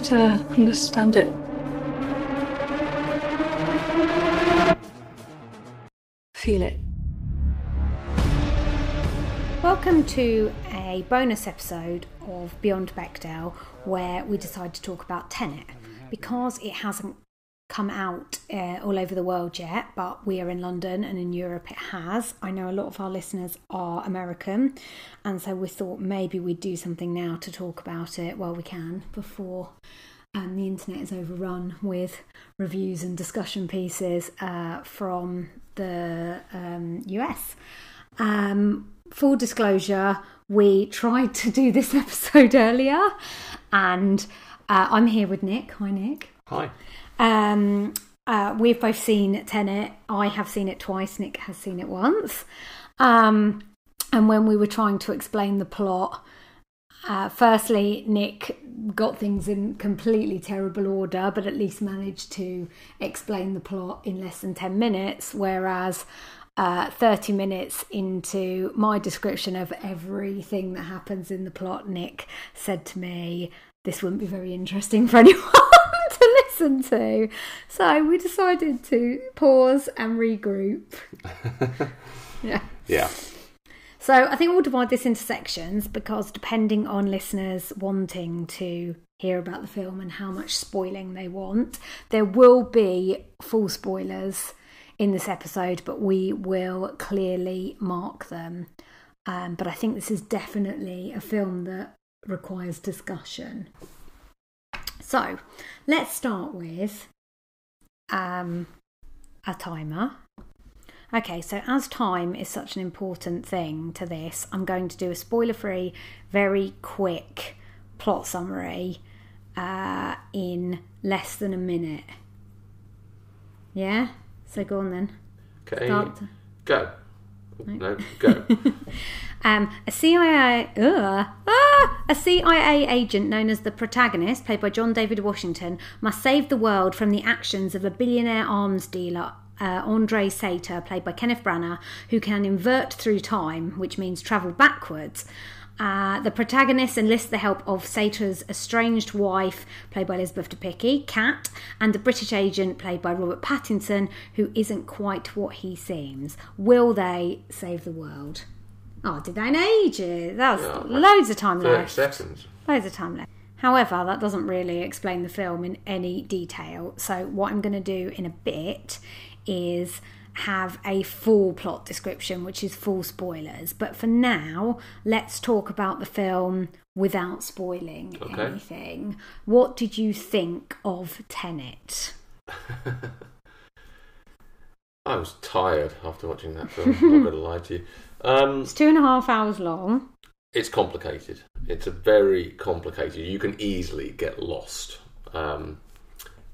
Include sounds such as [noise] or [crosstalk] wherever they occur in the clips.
try to understand it. Feel it. Welcome to a bonus episode of Beyond Bechdel where we decide to talk about Tenet because it hasn't come out uh, all over the world yet, but we are in London and in Europe it has. I know a lot of our listeners are American, and so we thought maybe we'd do something now to talk about it while we can before um, the internet is overrun with reviews and discussion pieces uh, from the um, US. Um, full disclosure, we tried to do this [laughs] episode earlier, and uh, I'm here with Nick. Hi, Nick. Hi. Um, uh, we've both seen Tenet. I have seen it twice. Nick has seen it once. Um, and when we were trying to explain the plot, uh, firstly, Nick got things in completely terrible order, but at least managed to explain the plot in less than 10 minutes. Whereas uh, 30 minutes into my description of everything that happens in the plot, Nick said to me, This wouldn't be very interesting for [laughs] anyone to listen to. So we decided to pause and regroup. [laughs] yeah. Yeah. So I think we'll divide this into sections because depending on listeners wanting to hear about the film and how much spoiling they want, there will be full spoilers in this episode, but we will clearly mark them. Um, but I think this is definitely a film that requires discussion. So let's start with um, a timer. Okay, so as time is such an important thing to this, I'm going to do a spoiler free, very quick plot summary uh, in less than a minute. Yeah? So go on then. Okay. Start. Go. No, go. [laughs] Um, a CIA, ugh, ah, a CIA agent known as the protagonist, played by John David Washington, must save the world from the actions of a billionaire arms dealer. Uh, Andre Sator, played by Kenneth Branagh, who can invert through time, which means travel backwards. Uh, the protagonist enlists the help of Sator's estranged wife, played by Elizabeth Debicki, Kat, and the British agent, played by Robert Pattinson, who isn't quite what he seems. Will they save the world? Oh, did they in ages? That was Yeah, loads of time 30 left. seconds. Loads of time left. However, that doesn't really explain the film in any detail. So, what I'm going to do in a bit is have a full plot description, which is full spoilers. But for now, let's talk about the film without spoiling Okay. anything. What did you think of Tenet? [laughs] I was tired after watching that film. I'm not going to lie to you. Um, It's two and a half hours long. it's complicated. It's a very complicated. You can easily get lost um,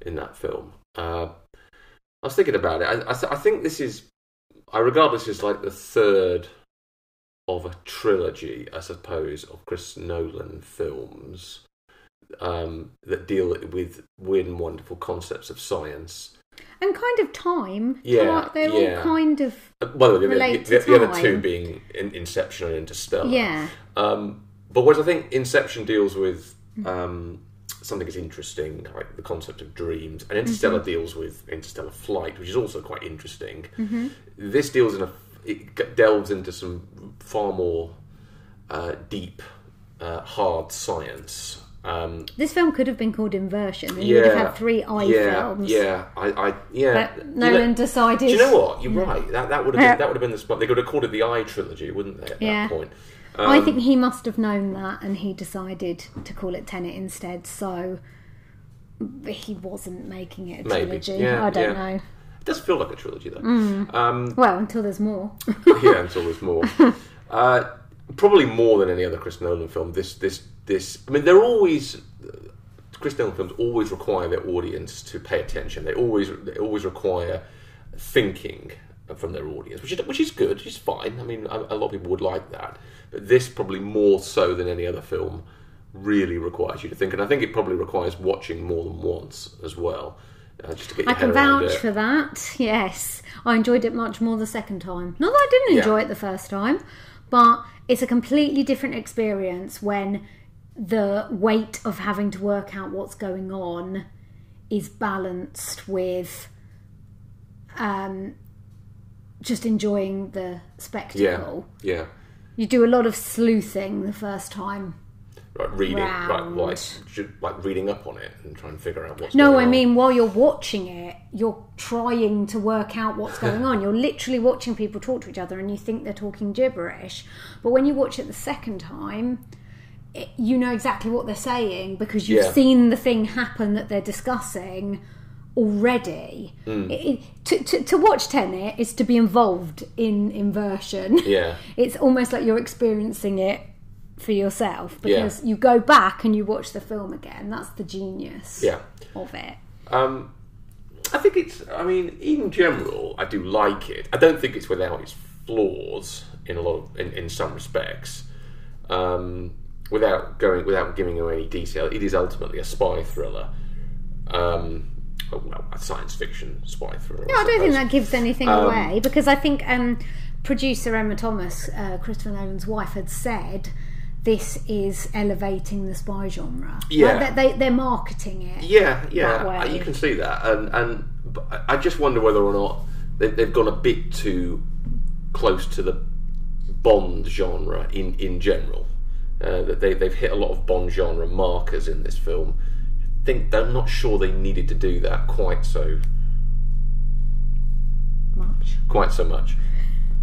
in that film. Uh, I was thinking about it. I, I, th- I think this is. I regard this as like the third of a trilogy, I suppose, of Chris Nolan films um, that deal with weird and wonderful concepts of science. And kind of time. Yeah, They're yeah. all kind of. Uh, By the the, the, the other two being in, Inception and Interstellar. Yeah. Um, but whereas I think Inception deals with um, something that's interesting, like the concept of dreams, and Interstellar deals with interstellar flight, which is also quite interesting. This deals in a it delves into some far more uh, deep, uh, hard science. Um, This film could have been called Inversion, and you'd have yeah, had three I yeah, films. Yeah, I, I yeah. But You know- decided. Do you know what? You're right. That that would have been, [laughs] that would have been the spot. They could have called it the I trilogy, wouldn't they? At Yeah. that point. I Um, think he must have known that, and he decided to call it Tenet instead. So he wasn't making it a Maybe. trilogy. Yeah, I don't yeah. know. It does feel like a trilogy, though. Mm. Um, Well, until there's more. [laughs] yeah, until there's more. [laughs] Uh, probably more than any other Chris Nolan film. This, this, this. I mean, they're always Chris Nolan films always require their audience to pay attention. They always, they always require thinking from their audience, which is which is good. Which is fine. I mean, a, a lot of people would like that, but this probably more so than any other film really requires you to think, and I think it probably requires watching more than once as well. Uh, just to get I can vouch for that. Yes, I enjoyed it much more the second time. Not that I didn't Yeah. enjoy it the first time, but it's a completely different experience when the weight of having to work out what's going on is balanced with um, just enjoying the spectacle. yeah. You do a lot of sleuthing the first time. Right, reading, right, like, like reading up on it and trying to figure out what's going on. No, I on. mean, while you're watching it, you're trying to work out what's going [laughs] on. You're literally watching people talk to each other and you think they're talking gibberish. But when you watch it the second time, it, you know exactly what they're saying because you've Yeah. seen the thing happen that they're discussing already. Hmm. It, it- to, to, to watch Tenet is to be involved in inversion. Yeah. [laughs] It's almost like you're experiencing it for yourself Yeah. because you go back and you watch the film again. That's the genius Yeah. of it. Um, I think it's. I mean, in general, I do like it. I don't think it's without its flaws in a lot of, in, in some respects. Um, without going, without giving away any detail, it is ultimately a spy thriller. Um, well, a science fiction spy thriller. No, I don't think that gives anything Um, away because I think um, producer Emma Thomas, uh, Christopher Nolan's wife, had said this is elevating the spy genre. Yeah. Like, they, they, they're marketing it. Yeah, yeah, that way. you can see that, and and I I just wonder whether or not they, they've gone a bit too close to the Bond genre in in general. Uh, that they they've hit a lot of Bond genre markers in this film. Think I'm not sure they needed to do that quite so Much. quite so much.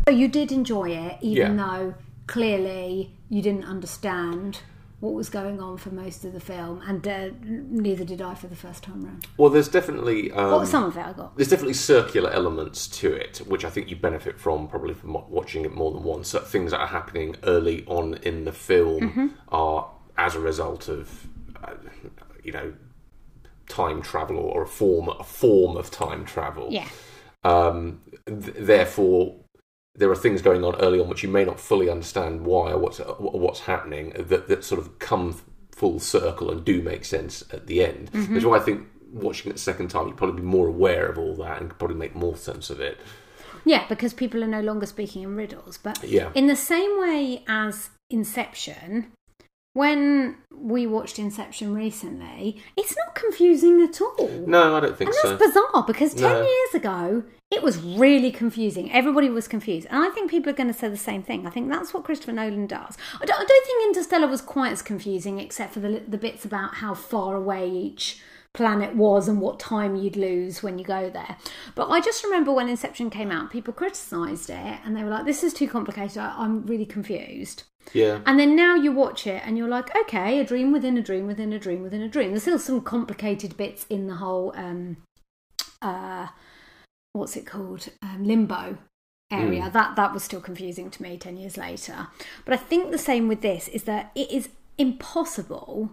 So you did enjoy it, even Yeah. though clearly you didn't understand what was going on for most of the film, and uh, neither did I for the first time round. Well, there's definitely um, Well, some of it I got. there's definitely circular elements to it, which I think you benefit from probably from watching it more than once. So things that are happening early on in the film are as a result of, uh, you know, time travel or a form a form of time travel. Yeah. Um, th- therefore, there are things going on early on which you may not fully understand why or what's or what's happening that that sort of come full circle and do make sense at the end. Which is why I think watching it the second time, you'd probably be more aware of all that and could probably make more sense of it. Yeah, because people are no longer speaking in riddles. But Yeah. in the same way as Inception, when we watched Inception recently, it's not confusing at all. No, I don't think so. And so. that's bizarre because 10 No. years ago, it was really confusing. Everybody was confused. And I think people are going to say the same thing. I think that's what Christopher Nolan does. I don't, I don't think Interstellar was quite as confusing, except for the, the bits about how far away each planet was and what time you'd lose when you go there. But I just remember when Inception came out, people criticised it and they were like, this is too complicated. I, I'm really confused. Yeah. And then now you watch it and you're like, okay, a dream within a dream within a dream within a dream. There's still some complicated bits in the whole, um, uh, what's it called, um, limbo area. That that was still confusing to me ten years later. But I think the same with this is that it is impossible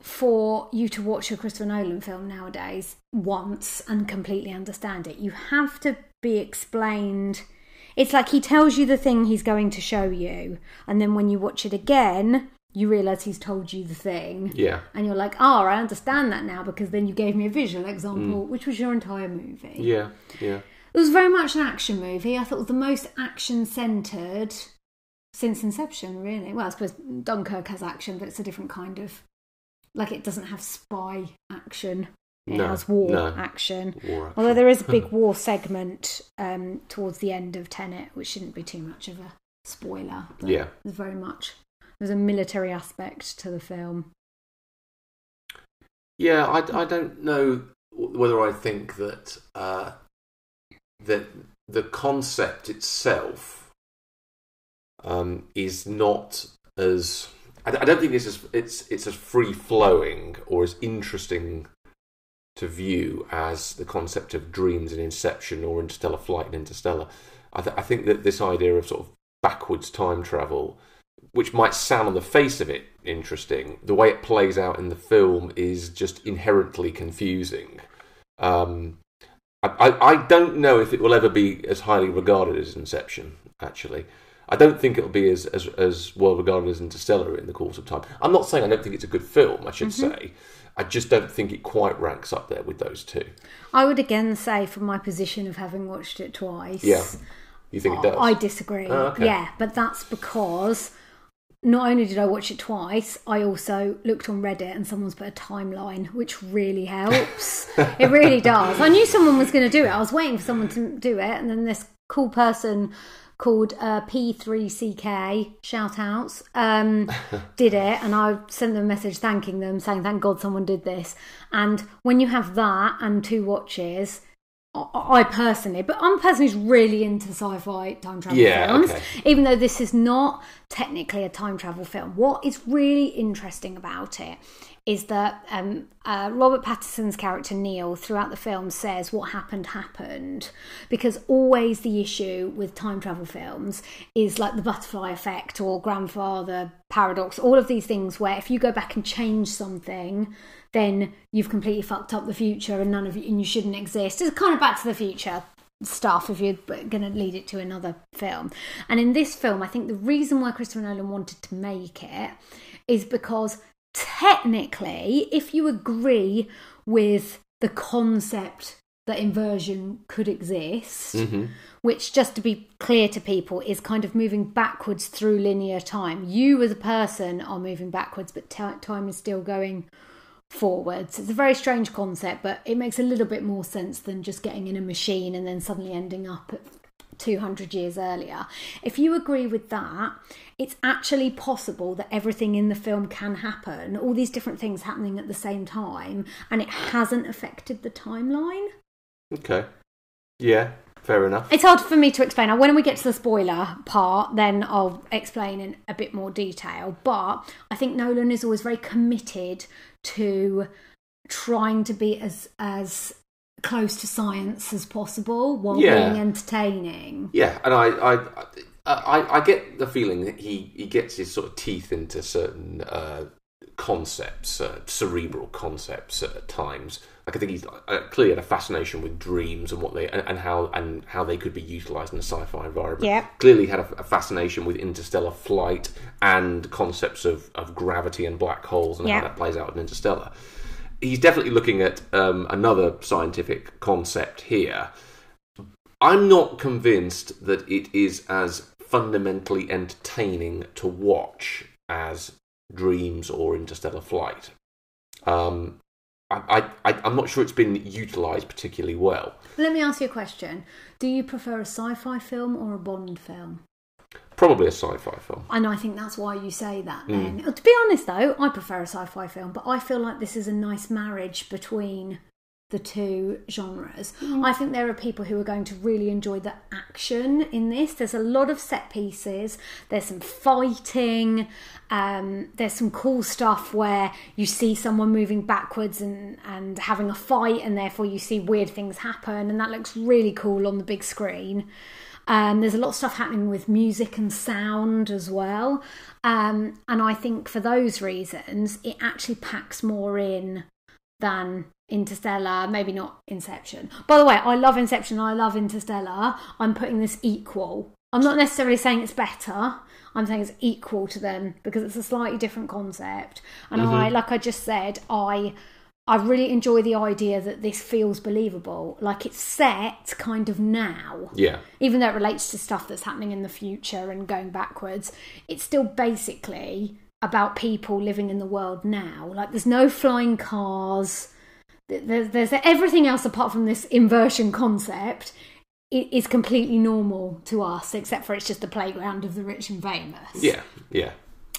for you to watch a Christopher Nolan film nowadays once and completely understand it. You have to be explained. It's like he tells you the thing he's going to show you, and then when you watch it again, you realize he's told you the thing. Yeah. And you're like, oh, I understand that now because then you gave me a visual example, mm. which was your entire movie. Yeah. Yeah. It was very much an action movie. I thought it was the most action centered since Inception, really. Well, I suppose Dunkirk has action, but it's a different kind of. Like, it doesn't have spy action, it No, has war no. action. War Although there is a big [laughs] war segment um, towards the end of Tenet, which shouldn't be too much of a spoiler. But Yeah. There's very much. There's a military aspect to the film. Yeah, I, I don't know whether I think that uh, that the concept itself um, is not as I, I don't think it's as it's it's as free flowing or as interesting to view as the concept of dreams in Inception or Interstellar Flight and Interstellar. I, th- I think that this idea of sort of backwards time travel which might sound on the face of it interesting, the way it plays out in the film is just inherently confusing. Um, I, I, don't know if it will ever be as highly regarded as Inception, actually. I don't think it'll be as, as, as well regarded as Interstellar in the course of time. I'm not saying I don't think it's a good film, I should say. I just don't think it quite ranks up there with those two. I would again say, from my position of having watched it twice, Yeah. You think it does? I disagree. Oh, okay. Yeah, but that's because not only did I watch it twice, I also looked on Reddit and someone's put a timeline, which really helps. [laughs] it really does. I knew someone was going to do it. I was waiting for someone to do it, and then this cool person called uh, P3CK, shout outs, um, [laughs] did it. And I sent them a message thanking them, saying, thank God someone did this. And when you have that and two watches, I personally, but I'm a person who's really into sci-fi time travel Yeah, films. okay. Even though this is not technically a time travel film, what is really interesting about it is that um, uh, Robert Pattinson's character Neil, throughout the film, says what happened happened, because always the issue with time travel films is like the butterfly effect or grandfather paradox. All of these things where if you go back and change something, then you've completely fucked up the future and none of you and you shouldn't exist. It's kind of Back to the Future stuff if you're going to lead it to another film. And in this film, I think the reason why Christopher Nolan wanted to make it is because technically, if you agree with the concept that inversion could exist, mm-hmm. which, just to be clear to people, is kind of moving backwards through linear time. You, as a person, are moving backwards, but ti time is still going forwards. It's a very strange concept, but it makes a little bit more sense than just getting in a machine and then suddenly ending up at 200 years earlier. If you agree with that, it's actually possible that everything in the film can happen, all these different things happening at the same time, and it hasn't affected the timeline. Okay. Yeah, fair enough. It's hard for me to explain. Now, when we get to the spoiler part, then I'll explain in a bit more detail. But I think Nolan is always very committed to trying to be as as close to science as possible while Yeah. being entertaining. Yeah, and I, I, I, I get the feeling that he, he gets his sort of teeth into certain uh, concepts, uh, cerebral concepts at times. Like I think he's uh, clearly had a fascination with dreams and what they and, and how and how they could be utilized in a sci-fi environment. Yeah. Clearly had a, a fascination with interstellar flight and concepts of, of gravity and black holes and Yeah. how that plays out in Interstellar. He's definitely looking at um, another scientific concept here. I'm not convinced that it is as fundamentally entertaining to watch as Dreams or Interstellar Flight. Um, I, I'm not sure it's been utilised particularly well. Let me ask you a question. Do you prefer a sci-fi film or a Bond film? Probably a sci-fi film. And I think that's why you say that hmm. then. Uh, to be honest though, I prefer a sci fi film, but I feel like this is a nice marriage between the two genres. Hmm. I think there are people who are going to really enjoy the action in this. There's a lot of set pieces, there's some fighting, um, there's some cool stuff where you see someone moving backwards and, and having a fight, and therefore you see weird things happen, and that looks really cool on the big screen. Um, there's a lot of stuff happening with music and sound as well. Um, and I think for those reasons, it actually packs more in than Interstellar, maybe not Inception. By the way, I love Inception, I love Interstellar. I'm putting this equal. I'm not necessarily saying it's better. I'm saying it's equal to them because it's a slightly different concept. And I, like I just said, I I really enjoy the idea that this feels believable. Like it's set kind of now Yeah. even though it relates to stuff that's happening in the future and going backwards, it's still basically about people living in the world now. Like there's no flying cars. There's, there's everything else apart from this inversion concept it is completely normal to us, except for it's just the playground of the rich and famous Yeah. Yeah.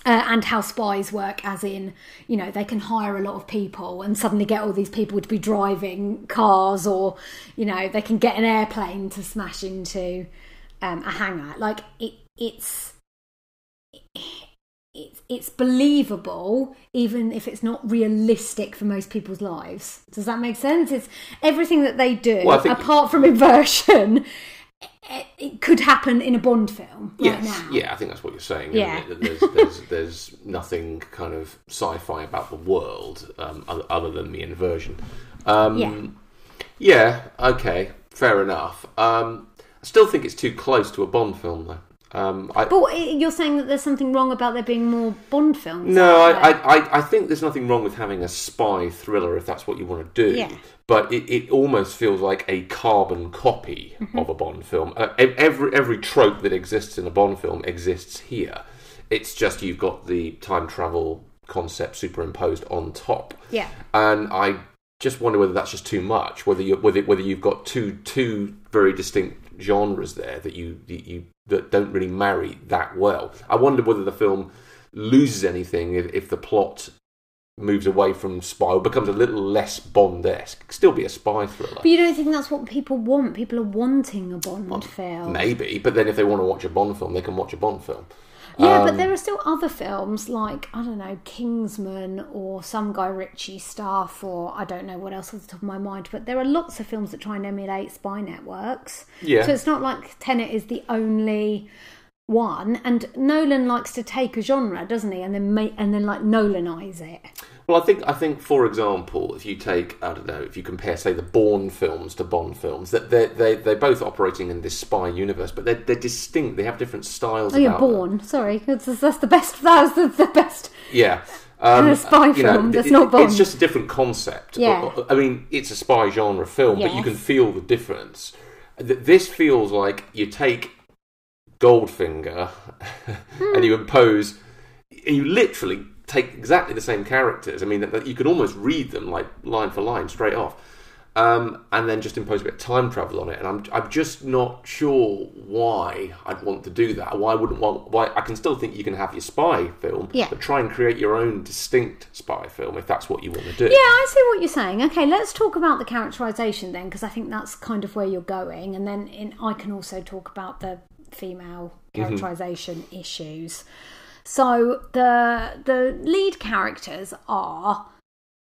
Uh, and how spies work, as in, you know, they can hire a lot of people and suddenly get all these people to be driving cars, or, you know, they can get an airplane to smash into um, a hangar. Like, it, it's. It's, it's believable even if it's not realistic for most people's lives. Does that make sense? It's everything that they do, Well, think- apart from inversion, it, could happen in a Bond film right Yes, now. yeah, I think that's what you're saying. Yeah. isn't it? That There's, there's, [laughs] there's nothing kind of sci-fi about the world um, other, other than the inversion. Um, Yeah. yeah, okay, fair enough. Um, I still think it's too close to a Bond film, though. Um, I, But you're saying that there's something wrong about there being more Bond films? no, I. I, I, I think there's nothing wrong with having a spy thriller if that's what you want to do. Yeah. But it, it almost feels like a carbon copy Mm-hmm. of a Bond film. Uh, every every trope that exists in a Bond film exists here. It's just you've got the time travel concept superimposed on top. Yeah. and I just wonder whether that's just too much. Whether you whether whether you've got two two very distinct genres there that you that you that don't really marry that well. I wonder whether the film loses anything if, if the plot moves away from spy or becomes a little less Bond esque. Still be a spy thriller. But you don't think that's what people want? People are wanting a Bond film. Maybe, but then if they want to watch a Bond film, they can watch a Bond film. Yeah, Um, but there are still other films like I don't know Kingsman or some Guy Ritchie stuff, or I don't know what else off the top of my mind. But there are lots of films that try and emulate spy networks. Yeah. So it's not like Tenet is the only one. And Nolan likes to take a genre, doesn't he, and then make and then like Nolanize it. Well, I think I think for example, if you take I don't know, if you compare say the Bourne films to Bond films, that they they they're both operating in this spy universe, but they're they're distinct. They have different styles. Oh, yeah, about them. Bourne. Sorry, that's, that's the best. That was the, the best. Yeah. Um, [laughs] a spy you know, that's it- not Bond. It's just a different concept. Yeah. I mean, it's a spy genre film, but you can feel the difference. Th- This feels like you take Goldfinger Hmm. [laughs] and you impose, you literally take exactly the same characters. I mean, that- that you can almost read them like line for line straight off. Um, and then just impose a bit of time travel on it, and I'm I'm just not sure why I'd want to do that. Why I wouldn't want? Why I can still think you can have your spy film, Yeah. but try and create your own distinct spy film if that's what you want to do. Yeah, I see what you're saying. Okay, let's talk about the characterization then, because I think that's kind of where you're going, and then in, I can also talk about the female characterization issues. So the the lead characters are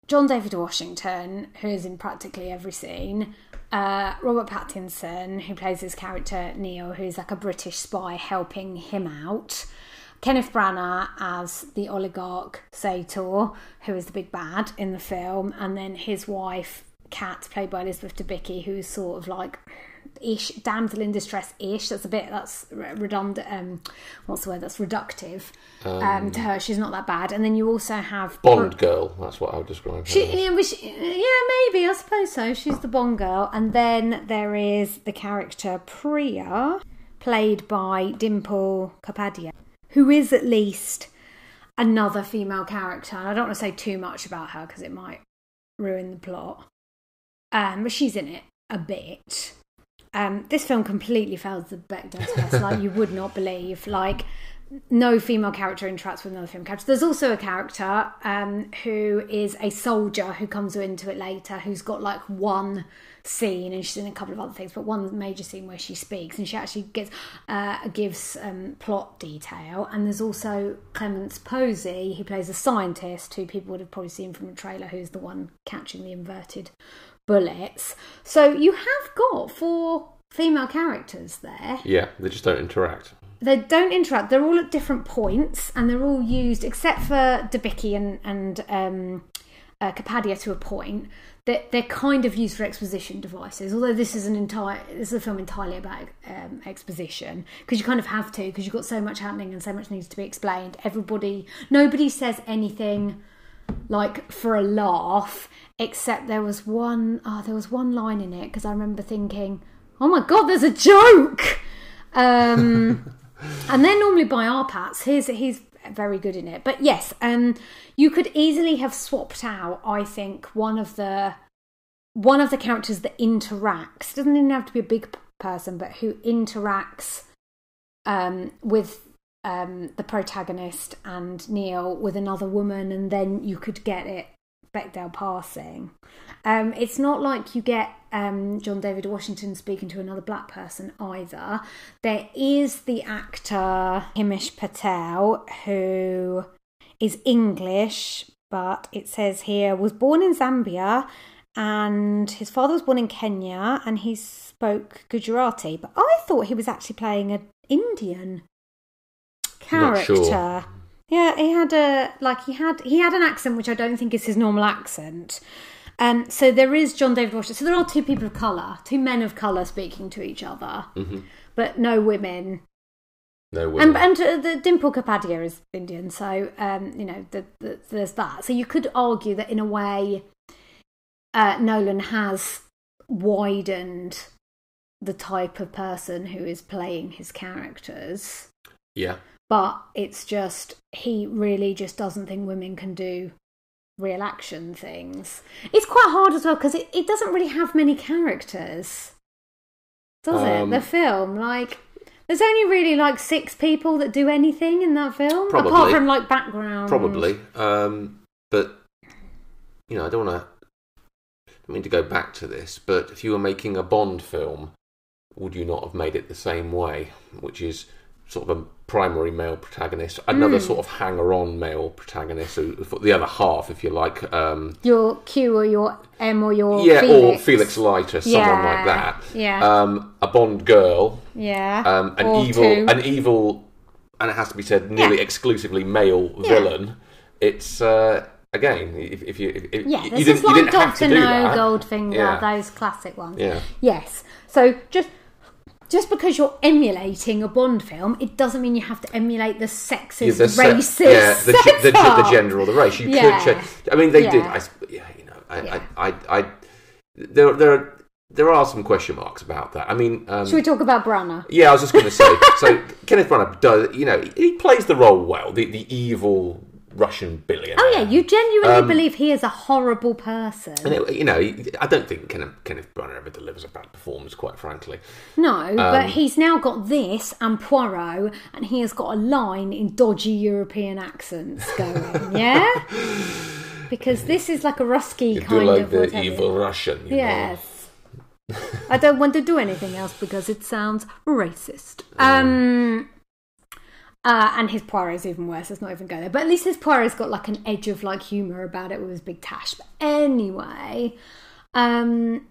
John David Washington, who is in practically every scene. Uh, Robert Pattinson, who plays his character Neil, who's like a British spy helping him out. Kenneth Branagh as the oligarch Sator, who is the big bad in the film, and then his wife Kat, played by Elizabeth Debicki, who's sort of like ish damsel in distress ish. That's a bit that's redundant. Um, what's the word? That's reductive um, to her. She's not that bad. And then you also have Bond girl, that's what I would describe. she, as. yeah, she- yeah, maybe. I suppose so. She's the Bond girl. And then there is the character Priya, played by Dimple Kapadia, who is at least another female character. And I don't want to say too much about her because it might ruin the plot. Um, but she's in it a bit. Um, this film completely fails the Bechdel test, like you would not believe. Like no female character interacts with another female character. There's also a character um, who is a soldier who comes into it later, who's got like one scene, and she's in a couple of other things, but one major scene where she speaks, and she actually gets uh, gives um, plot detail. And there's also Clémence Poésy, who plays a scientist, who people would have probably seen from a trailer, who's the one catching the inverted bullets. So you have got four female characters there. Yeah, they just don't interact. They don't interact. They're all at different points, and they're all used, except for Debicki and and um, uh, Kapadia to a point. They're, they're kind of used for exposition devices. Although this is an entire this is a film entirely about um, exposition because you kind of have to because you've got so much happening and so much needs to be explained. Everybody, nobody says anything like for a laugh except there was one oh there was one line in it because i remember thinking oh my god there's a joke! Um [laughs] and they're normally by R-Patz. He's he's very good in it. But yes um you could easily have swapped out i think one of the one of the characters that interacts. Doesn't even have to be a big person but who interacts um with um the protagonist and neil with another woman and then you could get it Bechdel passing. Um, it's not like you get um, John David Washington speaking to another black person either. There is the actor Himesh Patel who is English, but it says here was born in Zambia and his father was born in Kenya and he spoke Gujarati. But I thought he was actually playing an Indian character. sure. Yeah, he had a like he had he had an accent which I don't think is his normal accent. Um, so there is John David Washington. So there are two people of color, two men of color speaking to each other, but no women. No way. And and uh, the Dimple Kapadia is Indian, so um, you know the, the, there's that. So you could argue that in a way, uh, Nolan has widened the type of person who is playing his characters yeah. But it's just he really just doesn't think women can do real action things. It's quite hard as well because it, it doesn't really have many characters, does Um, it? The film, like, there's only really like six people that do anything in that film, apart from like background. Probably, um, but you know, I don't want to. I mean to go back to this, but if you were making a Bond film, would you not have made it the same way, which is sort of a primary male protagonist, another Hmm. sort of hanger-on male protagonist, the other half, if you like, um, Your Q or your M or your yeah, Felix. or Felix Leiter, someone Yeah, like that. yeah. Um, a Bond girl, Yeah. um, an or evil, two. an evil, and it has to be said, nearly Yeah. exclusively male Yeah. villain. It's uh, again, if, if you, if, yeah, this is you like didn't have Doctor No. Goldfinger, Yeah. those classic ones. Yeah. Yes. So just just because you're emulating a Bond film, it doesn't mean you have to emulate the sexist, Yeah, the se- racist, yeah, the, ge- the, the gender or the race. You Yeah. could change. I mean, they did. Yeah. I, s- yeah, you know, I, Yeah. I, I, I, there, there, are, there are some question marks about that. I mean, um, Should we talk about Branagh? yeah, I was just going to say. so [laughs] Kenneth Branagh does, you know, he plays the role well. The the evil Russian billionaire. Oh yeah, you genuinely Um, believe he is a horrible person. And it, you know, I don't think Kenneth, Kenneth Branagh ever delivers a bad performance, quite frankly. No, Um, but he's now got this and Poirot, and he has got a line in dodgy European accents going. [laughs] yeah, because this is like a Rusky You kind like of the whatever. evil Russian. You know. Yes. [laughs] I don't want to do anything else because it sounds racist. Um, uh, and his Poirot's even worse. Let's not even go there. But at least his Poirot's got like an edge of like humour about it with his big tash. But anyway, um,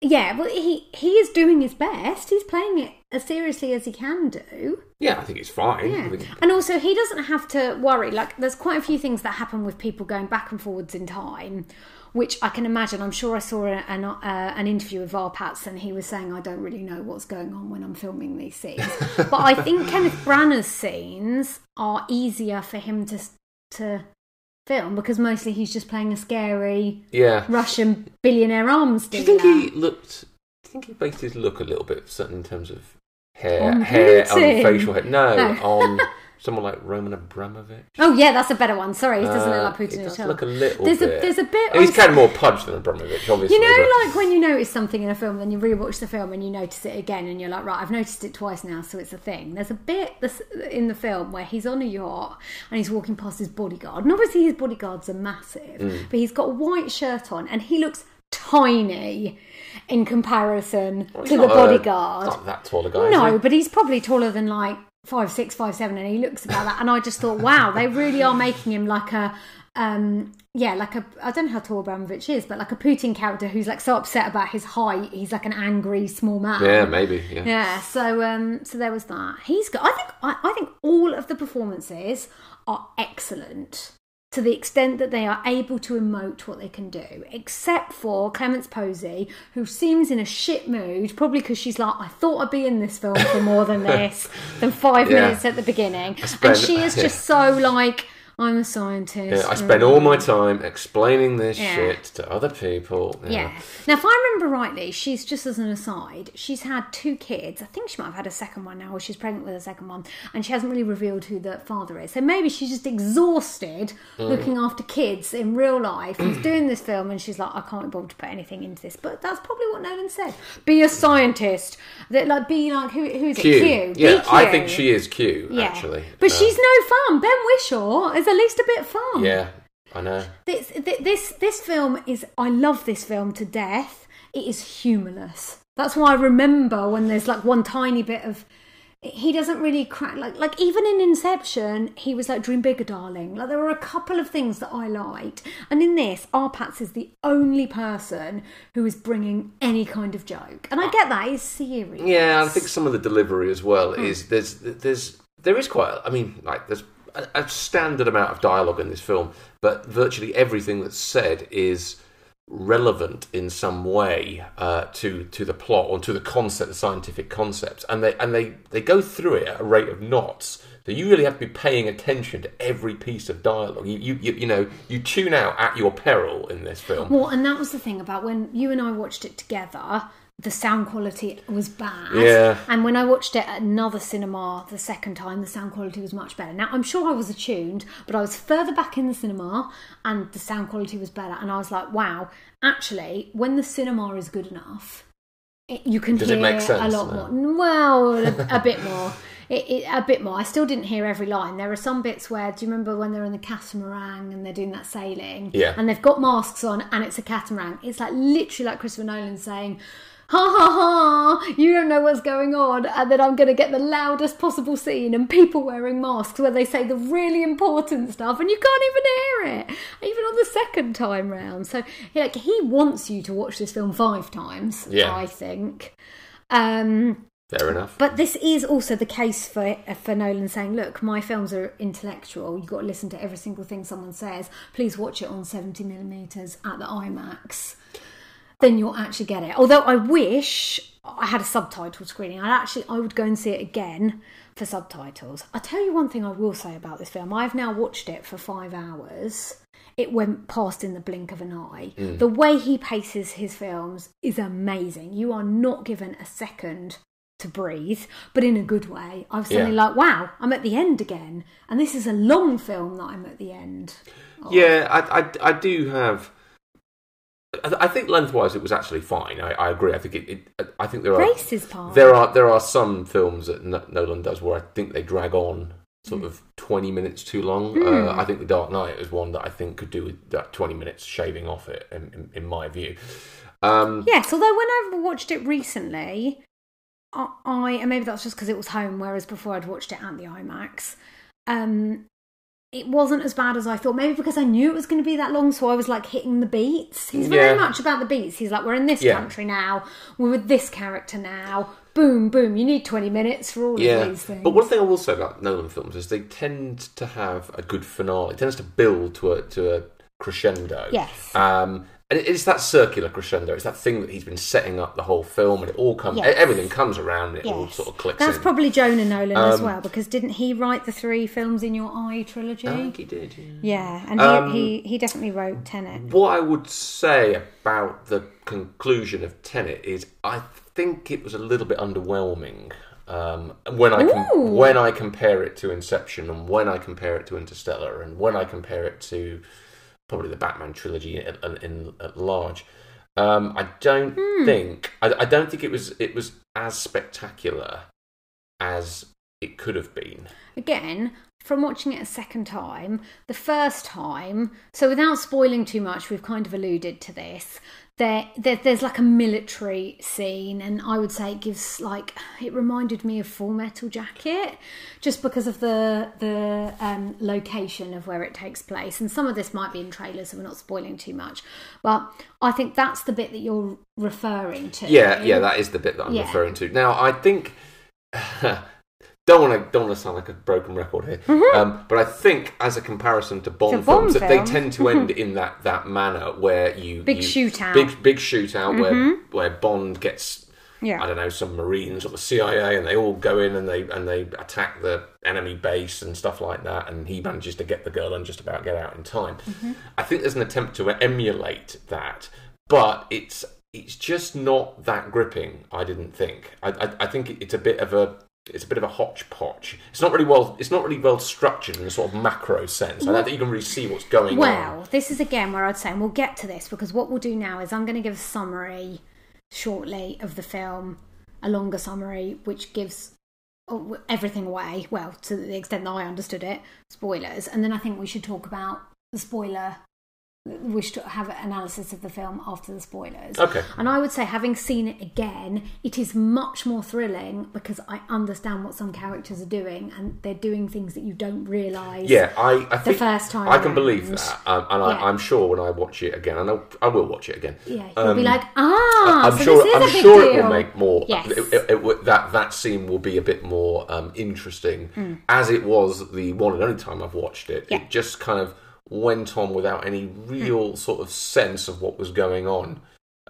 yeah, well, he he is doing his best. He's playing it as seriously as he can do. Yeah, I think it's fine. Yeah. think- And also, he doesn't have to worry. Like, there's quite a few things that happen with people going back and forwards in time, which I can imagine. I'm sure I saw a- an, uh, an interview with Patz, and he was saying, I don't really know what's going on when I'm filming these scenes. [laughs] but I think Kenneth Branagh's scenes are easier for him to, to film because mostly he's just playing a scary yeah. Russian billionaire arms dealer. Do you think he looked? Do you think he based his look a little bit certain in terms of hair, On hair, on facial hair? No, No. on [laughs] someone like Roman Abramovich. Oh yeah, that's a better one. Sorry, he doesn't Uh, look like Putin does at all. look a little There's a bit. there's a bit. He's kind of more punch than Abramovich, obviously. You know, but- like when you notice something in a film, then you rewatch the film and you notice it again, and you're like, right, I've noticed it twice now, so it's a thing. There's a bit in the film where he's on a yacht and he's walking past his bodyguard, and obviously his bodyguards are massive, Mm. but he's got a white shirt on and he looks tiny in comparison Well, to the not a- bodyguard. not that tall a guy. No, but he's probably taller than like five six, five seven, and he looks about that. And I just thought, wow, they really are making him like a, um, yeah, like a I don't know how tall Abramovich is, but like a Putin character who's like so upset about his height. He's like an angry small man. Yeah, maybe. Yeah. Yeah, so um, so there was that. He's got. I think I, I think all of the performances are excellent to the extent that they are able to emote what they can do, except for Clémence Poésy, who seems in a shit mood, probably because she's like, I thought I'd be in this film for more than [laughs] this, than five Yeah. minutes at the beginning, and she is [laughs] just so like, I'm a scientist. Yeah, I spend all my time explaining this Yeah. shit to other people. Yeah. Now, if I remember rightly, she's just as an aside, she's had two kids. I think she might have had a second one now, or she's pregnant with a second one, and she hasn't really revealed who the father is. So maybe she's just exhausted Mm. looking after kids in real life. She's doing this film, and she's like, I can't be bothered to put anything into this. But that's probably what Nolan said. Be a scientist. That like be like who who is it? Q. Q. Be Yeah, I Q. think she is Q, Yeah. actually. But Uh, she's no fun. Ben Whishaw at least a bit fun Yeah, I know. this this this film is I love this film to death. It is humorless. That's why I remember when there's like one tiny bit of he doesn't really crack like like even in Inception he was like dream bigger darling like there were a couple of things that I liked and in this R-Patz is the only person who is bringing any kind of joke and I get that it's serious Yeah, I think some of the delivery as well Hmm. is there's there's there is quite. I mean, like there's a, a standard amount of dialogue in this film, but virtually everything that's said is relevant in some way uh, to to the plot or to the concept, the scientific concepts, and they and they they go through it at a rate of knots. So you really have to be paying attention to every piece of dialogue. You you you, you know you tune out at your peril in this film. Well, and that was the thing about when you and I watched it together. The sound quality was bad. Yeah. And when I watched it at another cinema the second time, the sound quality was much better. Now, I'm sure I was attuned, but I was further back in the cinema and the sound quality was better. And I was like, wow, actually, when the cinema is good enough, it, you can Does it hear make a lot now? more. Well, a, a bit more. It, it, a bit more. I still didn't hear every line. There are some bits where, do you remember when they're in the catamaran and they're doing that sailing? Yeah. And they've got masks on and it's a catamaran. It's like literally like Christopher Nolan saying, ha ha ha, you don't know what's going on. And then I'm going to get the loudest possible scene and people wearing masks where they say the really important stuff and you can't even hear it, even on the second time round. So, like, he wants you to watch this film five times, Yeah. I think. Um, Fair enough. but this is also the case for for Nolan saying, "Look, my films are intellectual. You've got to listen to every single thing someone says. Please watch it on seventy millimeters at the IMAX. Then you'll actually get it. Although I wish I had a subtitle screening. I actually I would go and see it again for subtitles. I'll tell you one thing I will say about this film. I've now watched it for five hours. It went past in the blink of an eye. Hmm. The way he paces his films is amazing. You are not given a second to breathe, but in a good way. I was suddenly Yeah. like, wow, I'm at the end again. And this is a long film that I'm at the end. of. Yeah, I, I, I do have. I, th- I think lengthwise it was actually fine. I, I agree. I think it, it. I think there are Races part. there are there are some films that N- Nolan does where I think they drag on sort of twenty minutes too long. Uh, I think The Dark Knight is one that I think could do with that twenty minutes shaving off it. In, in, in my view, um, Yes, although when I watched it recently, I, I and maybe that's just because it was home, whereas before I'd watched it at the IMAX. Um, it wasn't as bad as I thought. Maybe because I knew it was going to be that long, so I was like hitting the beats. He's very Yeah. much about the beats. He's like, we're in this Yeah. country now, we're with this character now. Boom, boom. You need twenty minutes for all yeah. of these things. But one thing I will say about Nolan films is they tend to have a good finale. It tends to build to a to a crescendo. Yes. Um, and it's that circular crescendo. It's that thing that he's been setting up the whole film, and it all comes. Yes. Everything comes around, and it all sort of clicks. That's in. probably Jonah Nolan as Um, well, because didn't he write the three films in your Eye trilogy? I think he did. Yeah. yeah, and he, Um, he he definitely wrote Tenet. What I would say about the conclusion of Tenet is, I think it was a little bit underwhelming. Um, when I com- when I compare it to Inception, and when I compare it to Interstellar, and when I compare it to probably the Batman trilogy in, in, at large, um, I don't think I, I don't think it was it was as spectacular as it could have been. again from watching it a second time the first time so without spoiling too much we've kind of alluded to this there, there there's like a military scene and i would say it gives like it reminded me of full metal jacket just because of the the um, location of where it takes place and some of this might be in trailers so we're not spoiling too much but i think that's the bit that you're referring to Yeah, yeah, that is the bit that I'm Yeah. referring to. Now, I think [laughs] don't want to don't want to sound like a broken record here, um, but I think as a comparison to Bond, Mm-hmm. Bond films, that they tend to end in that that manner where you Big you- shootout. Mm-hmm. big big shootout where where Bond gets. Yeah. I don't know some Marines or the CIA, and they all go in and they and they attack the enemy base and stuff like that, and he manages to get the girl and just about get out in time. Mm-hmm. I think there's an attempt to emulate that, but it's it's just not that gripping. I didn't think. I I, I think it's a bit of a it's a bit of a hodgepodge. It's not really well. It's not really well structured in a sort of macro sense. I don't think you can really see what's going on. Well, this is again where I'd say, and we'll get to this because what we'll do now is I'm going to give a summary shortly of the film, a longer summary, which gives oh, everything away, well, to the extent that I understood it, spoilers. And then I think we should talk about the spoiler. We to have an analysis of the film after the spoilers. Okay. And I would say, having seen it again, it is much more thrilling because I understand what some characters are doing and they're doing things that you don't realise. Yeah, I, I think first time I can believe that, um, and Yeah. I, I'm sure when I watch it again, and I, I will watch it again. Yeah, you'll be um, like, ah, I'm so sure. I'm sure deal. it will make more. Yes. It, it, it that that scene will be a bit more um, interesting, Hmm. as it was the one and only time I've watched it. Yeah. It just kind of went on without any real Hmm. sort of sense of what was going on,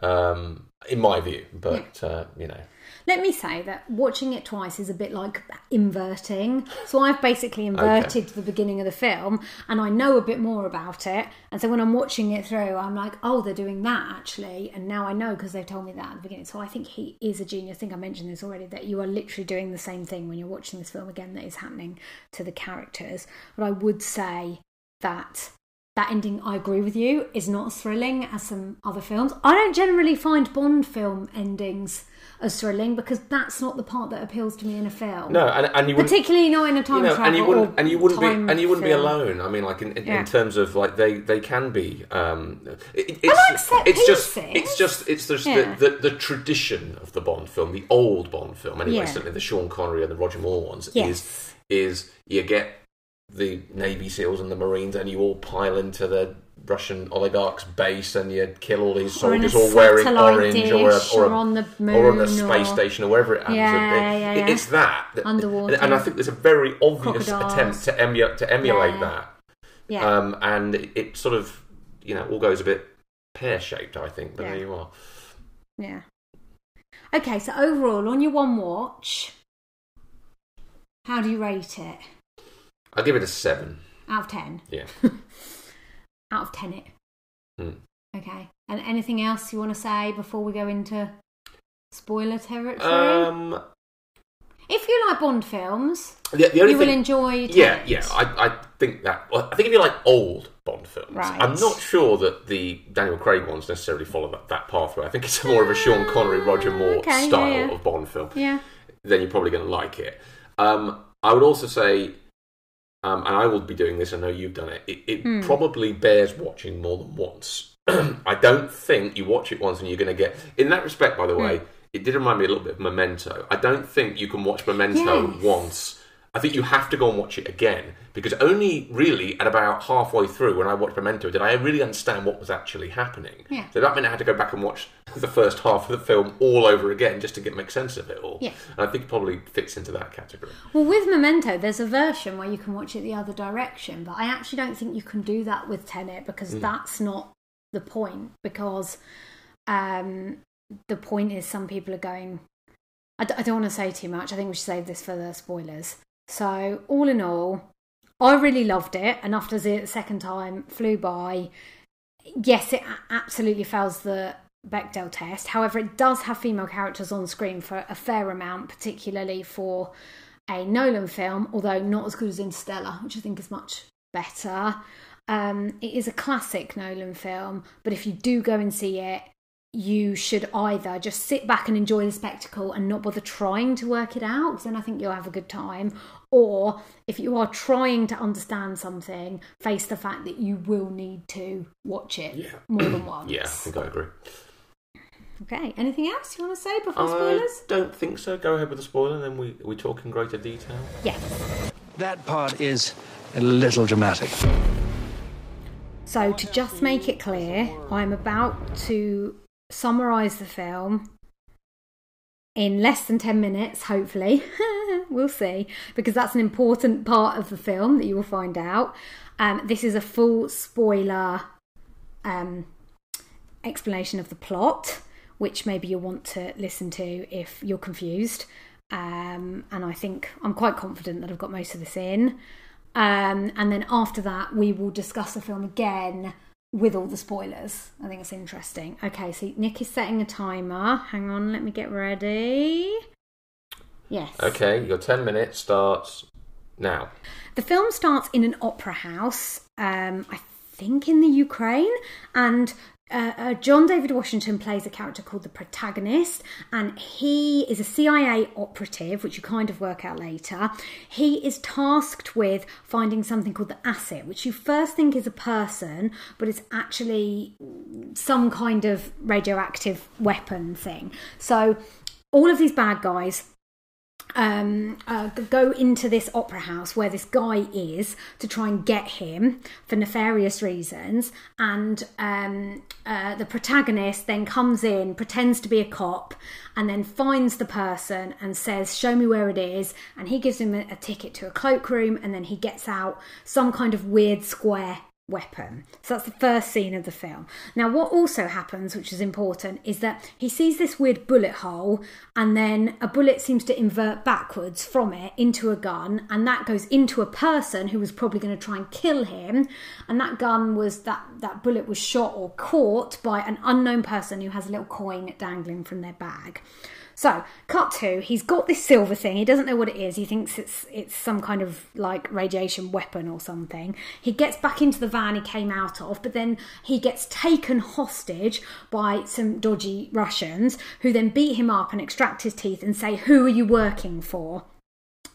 um, in my view. But uh, you know, Let me say that watching it twice is a bit like inverting. So I've basically inverted the beginning of the film and I know a bit more about it. And so when I'm watching it through, I'm like, oh, they're doing that actually. And now I know because they've told me that at the beginning. So I think he is a genius. I think I mentioned this already that you are literally doing the same thing when you're watching this film again that is happening to the characters. But I would say that that ending, I agree with you, is not as thrilling as some other films. I don't generally find Bond film endings as thrilling because that's not the part that appeals to me in a film. no, and, and you wouldn't. particularly not in a time you know, travel and you wouldn't, and you wouldn't be, and you wouldn't be alone. I mean, like in, in, Yeah. in terms of like they, they can be. Um, it, it's, like it's just, it's just, it's just Yeah. the, the, the tradition of the Bond film, the old Bond film. Anyway, Yeah. certainly the Sean Connery and the Roger Moore ones Yes. is is you get the Navy SEALs and the Marines, and you all pile into the Russian oligarch's base, and you kill all these Or in a soldiers, all wearing orange, or, a, or, a, or on the moon, or on the space or- station, or wherever it happens. Yeah, be. yeah, yeah. It's that, Underwater. and I think there's a very obvious Crocodiles. attempt to emulate to emulate that, Yeah. um, and it, it sort of you know all goes a bit pear shaped. I think, but there you are. Yeah. Okay, so overall, on your one watch, how do you rate it? I'll give it a seven. Out of 10? Yeah. [laughs] Out of 10 it. Hmm. Okay. And anything else you want to say before we go into spoiler territory? Um, if you like Bond films, the, the only you will enjoy yeah, Tenet. yeah, I, I think that. I think if you like old Bond films, Right. I'm not sure that the Daniel Craig ones necessarily follow that, that pathway. I think it's more of a Sean Connery, Roger Moore okay, yeah, style yeah. of Bond film. Yeah. then you're probably going to like it. Um, I would also say, um, and I will be doing this. I know you've done it. It, it Hmm. probably bears watching more than once. [clears throat] I don't think you watch it once and you're going to get. In that respect, by the way, Hmm. it did remind me a little bit of Memento. I don't think you can watch Memento Yes. once. I think you have to go and watch it again because only really at about halfway through when I watched Memento did I really understand what was actually happening. Yeah. So that meant I had to go back and watch the first half of the film all over again just to get make sense of it all. Yeah. And I think it probably fits into that category. Well, with Memento, there's a version where you can watch it the other direction, but I actually don't think you can do that with Tenet because Hmm. that's not the point. Because um, the point is, some people are going. I, d- I don't want to say too much. I think we should save this for the spoilers. So, all in all, I really loved it, and after the second time, flew by. Yes, it absolutely fails the Bechdel test. However, it does have female characters on screen for a fair amount, particularly for a Nolan film, although not as good as Interstellar, which I think is much better. Um, it is a classic Nolan film, but if you do go and see it, you should either just sit back and enjoy the spectacle and not bother trying to work it out, because then I think you'll have a good time. Or if you are trying to understand something, face the fact that you will need to watch it Yeah. more than once. [clears throat] Yeah, I think I agree. Okay. Anything else you want to say before I spoilers? don't think so. Go ahead with the spoiler, then we, we talk in greater detail. Yes. That part is a little dramatic. So, to just make it clear, I'm about to summarise the film in less than 10 minutes, hopefully. [laughs] we'll see, because that's an important part of the film that you will find out. Um, this is a full spoiler um, explanation of the plot, which maybe you'll want to listen to if you're confused. Um, and I think I'm quite confident that I've got most of this in. Um, and then after that, we will discuss the film again with all the spoilers. I think it's interesting. Okay, so Nick is setting a timer. Hang on, let me get ready. Yes. Okay, your 10 minutes starts now. The film starts in an opera house, um, I think in the Ukraine, and uh, uh, John David Washington plays a character called the protagonist, and he is a CIA operative, which you kind of work out later. He is tasked with finding something called the asset, which you first think is a person, but it's actually some kind of radioactive weapon thing. So all of these bad guys um, uh, go into this opera house where this guy is to try and get him for nefarious reasons. And um, uh, the protagonist then comes in, pretends to be a cop, and then finds the person and says, Show me where it is. And he gives him a, a ticket to a cloakroom, and then he gets out some kind of weird square weapon. So that's the first scene of the film. Now, what also happens, which is important, is that he sees this weird bullet hole, and then a bullet seems to invert backwards from it into a gun, and that goes into a person who was probably going to try and kill him. And that gun was that that bullet was shot or caught by an unknown person who has a little coin dangling from their bag. So, cut to, he's got this silver thing. He doesn't know what it is. He thinks it's it's some kind of like radiation weapon or something. He gets back into the van he came out of, but then he gets taken hostage by some dodgy Russians who then beat him up and extract his teeth and say, "Who are you working for?"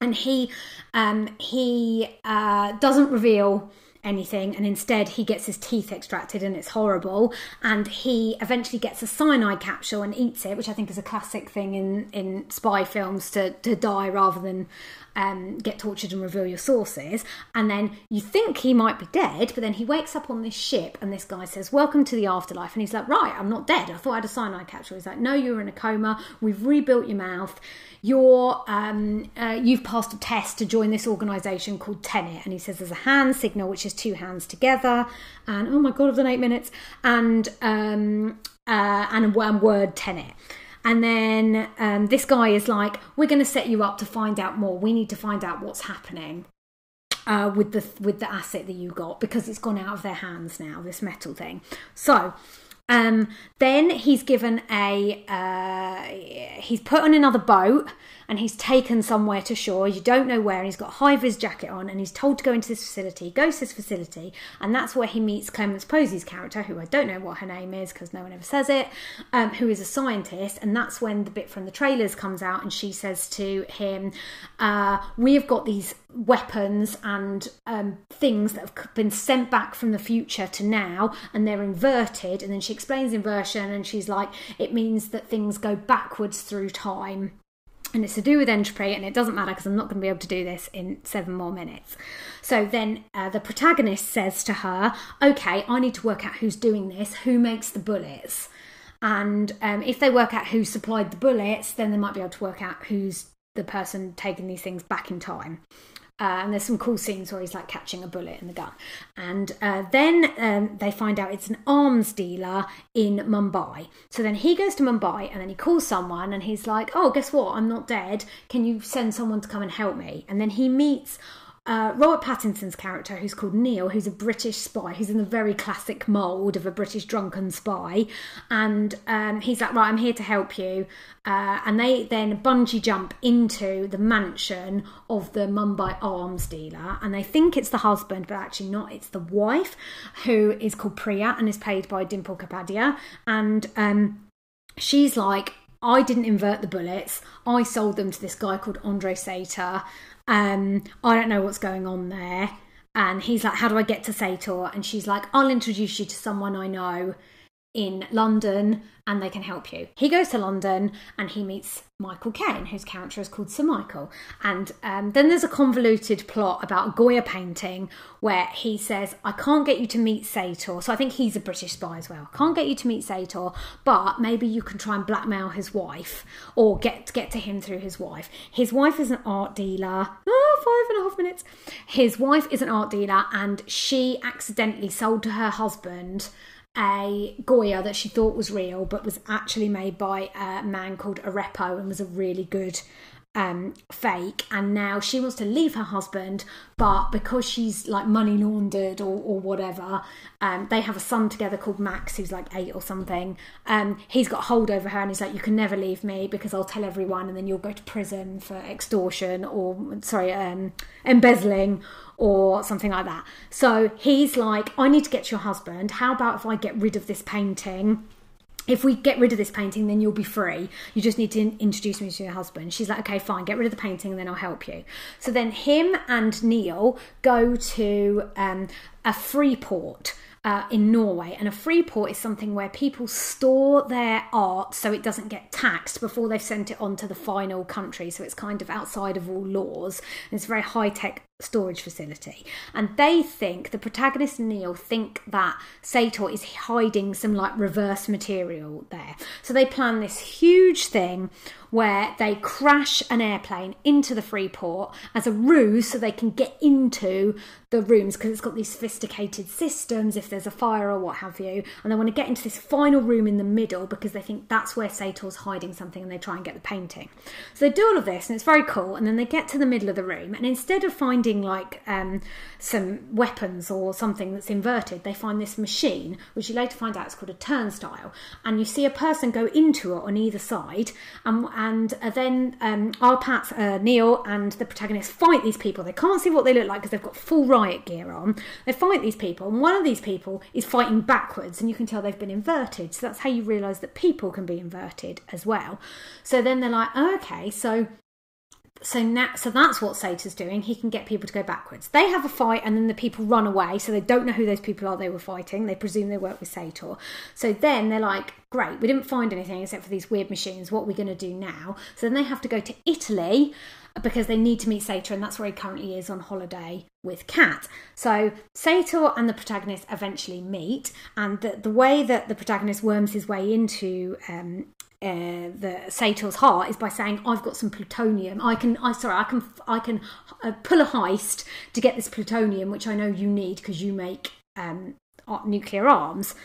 And he um, he uh, doesn't reveal anything and instead he gets his teeth extracted and it's horrible and he eventually gets a cyanide capsule and eats it which i think is a classic thing in in spy films to to die rather than um, get tortured and reveal your sources. And then you think he might be dead but then he wakes up on this ship and this guy says welcome to the afterlife. And he's like right i'm not dead. I thought i had a cyanide capsule. He's like no you're in a coma. We've rebuilt your mouth you're um, uh, you've passed a test to join this organization called tenet and he says there's a hand signal which is two hands together and oh my god done eight minutes and um, uh, and one word tenet and then um, this guy is like we're going to set you up to find out more. We need to find out what's happening uh, with the with the asset that you got because it's gone out of their hands now this metal thing. So um, then he's given a uh, he's put on another boat and he's taken somewhere to shore. You don't know where, and he's got high vis jacket on, and he's told to go into this facility. He goes to this facility, and that's where he meets Clémence Poésy's character, who I don't know what her name is because no one ever says it, um, who is a scientist. And that's when the bit from the trailers comes out, and she says to him, uh, "We have got these weapons and um, things that have been sent back from the future to now, and they're inverted." And then she explains inversion, and she's like, "It means that things go backwards through time." And it's to do with entropy and it doesn't matter because i'm not going to be able to do this in seven more minutes. So then uh, the protagonist says to her okay i need to work out who's doing this who makes the bullets. And um, if they work out who supplied the bullets then they might be able to work out who's the person taking these things back in time uh, and there's some cool scenes where he's like catching a bullet in the gun. And uh, then um, they find out it's an arms dealer in Mumbai. So then he goes to Mumbai and then he calls someone and he's like, Oh, guess what? I'm not dead. Can you send someone to come and help me? And then he meets uh, Robert Pattinson's character, who's called Neil, who's a British spy, who's in the very classic mould of a British drunken spy, and um, he's like, "Right, I'm here to help you." Uh, and they then bungee jump into the mansion of the Mumbai arms dealer, and they think it's the husband, but actually not. It's the wife, who is called Priya and is played by Dimple Kapadia, and um, she's like, I didn't invert the bullets. I sold them to this guy called Andre Sator. Um, I don't know what's going on there. And he's like, How do I get to Sator? And she's like, I'll introduce you to someone I know in London and they can help you. He goes to London and he meets Michael Caine, whose character is called Sir Michael. And um, then there's a convoluted plot about Goya painting where he says, I can't get you to meet Sator. So I think he's a British spy as well. Can't get you to meet Sator, but maybe you can try and blackmail his wife or get, get to him through his wife. His wife is an art dealer. Oh, five and a half minutes. His wife is an art dealer and she accidentally sold to her husband a Goya that she thought was real, but was actually made by a man called Arepo and was a really good um, fake. And now she wants to leave her husband, but because she's like money laundered or, or whatever, um, they have a son together called Max, who's like eight or something. Um, he's got hold over her and he's like, You can never leave me because I'll tell everyone, and then you'll go to prison for extortion or, sorry, um, embezzling or something like that. So he's like, I need to get your husband. How about if I get rid of this painting? If we get rid of this painting, then you'll be free. You just need to introduce me to your husband. She's like, okay, fine, get rid of the painting and then I'll help you. So then him and Neil go to um, a free port uh, in Norway. And a free port is something where people store their art so it doesn't get taxed before they've sent it on to the final country. So it's kind of outside of all laws. And it's very high tech storage facility. And they think, the protagonist and Neil think that Sator is hiding some like reverse material there. So they plan this huge thing where they crash an airplane into the free port as a ruse so they can get into the rooms because it's got these sophisticated systems if there's a fire or what have you. And they want to get into this final room in the middle because they think that's where Sator's hiding something and they try and get the painting. So they do all of this and it's very cool. And then they get to the middle of the room and instead of finding like um, some weapons or something that's inverted, they find this machine, which you later find out is called a turnstile. And you see a person go into it on either side. And, and uh, then um, R-Patz, uh, Neil, and the protagonist fight these people. They can't see what they look like because they've got full riot gear on. They fight these people, and one of these people is fighting backwards, and you can tell they've been inverted. So that's how you realise that people can be inverted as well. So then they're like, oh, okay, so so now so that's what Sator's doing. He can get people to go backwards. They have a fight and then the people run away, so they don't know who those people are they were fighting. They presume they work with Sator. So then they're like, Great, we didn't find anything except for these weird machines. What are we gonna do now? So then they have to go to Italy because they need to meet Sator, and that's where he currently is on holiday with Kat. So Sator and the protagonist eventually meet, and the, the way that the protagonist worms his way into um, uh, the Sator's heart is by saying, "I've got some plutonium. I can, I sorry, I can, I can uh, pull a heist to get this plutonium, which I know you need because you make um, nuclear arms."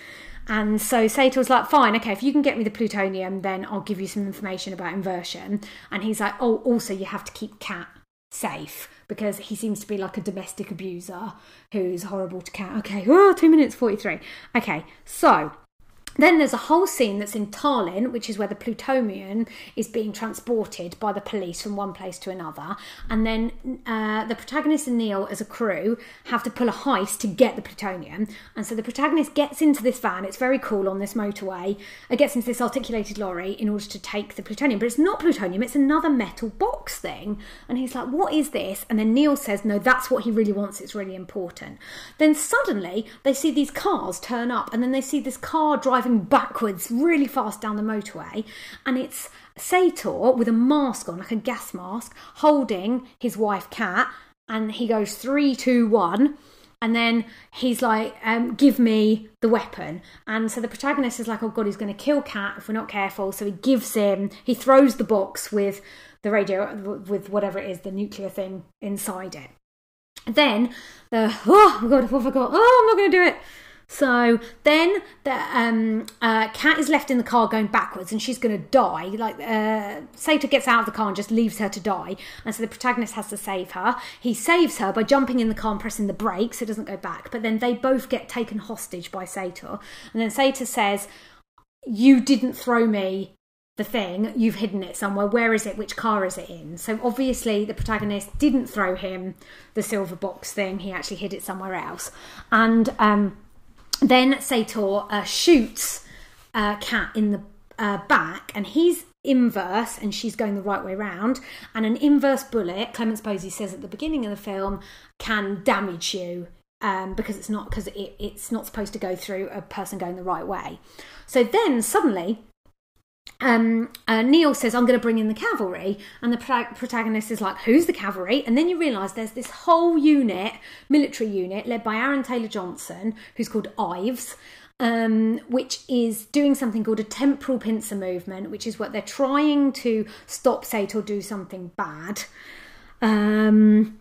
And so Sator's like, fine, okay, if you can get me the plutonium, then I'll give you some information about inversion. And he's like, oh, also, you have to keep Kat safe because he seems to be like a domestic abuser who's horrible to Kat. Okay, oh, two minutes 43. Okay, so then there's a whole scene that's in Tallinn, which is where the plutonium is being transported by the police from one place to another. And then uh, the protagonist and Neil, as a crew, have to pull a heist to get the plutonium. And so the protagonist gets into this van, it's very cool on this motorway, it gets into this articulated lorry in order to take the plutonium. But it's not plutonium, it's another metal box thing. And he's like, What is this? And then Neil says, No, that's what he really wants, it's really important. Then suddenly they see these cars turn up, and then they see this car drive driving backwards really fast down the motorway, and it's Sator with a mask on, like a gas mask, holding his wife Kat, and he goes three, two, one. And then he's like, um, give me the weapon. And so the protagonist is like, oh God, he's going to kill Kat if we're not careful. So he gives him, he throws the box with the radio, with whatever it is, the nuclear thing inside it. Then the, oh God, what have I got? Oh, I'm not going to do it. So then the um, uh, Kat is left in the car going backwards and she's going to die. Like uh, Sator gets out of the car and just leaves her to die. And so the protagonist has to save her. He saves her by jumping in the car and pressing the brakes so it doesn't go back. But then they both get taken hostage by Sator. And then Sator says, You didn't throw me the thing, you've hidden it somewhere. Where is it? Which car is it in? So obviously, the protagonist didn't throw him the silver box thing. He actually hid it somewhere else. And um, then Sator uh, shoots uh, Kat in the uh, back, and he's inverse, and she's going the right way round. And an inverse bullet, Clémence Poésy says at the beginning of the film, can damage you um, because it's not because it, it's not supposed to go through a person going the right way. So then suddenly um, uh, Neil says, I'm going to bring in the cavalry. And the protagonist is like, Who's the cavalry? And then you realise there's this whole unit, military unit, led by Aaron Taylor Johnson, who's called Ives. Um, which is doing something called a temporal pincer movement, which is what they're trying to stop Sator do something bad. Um,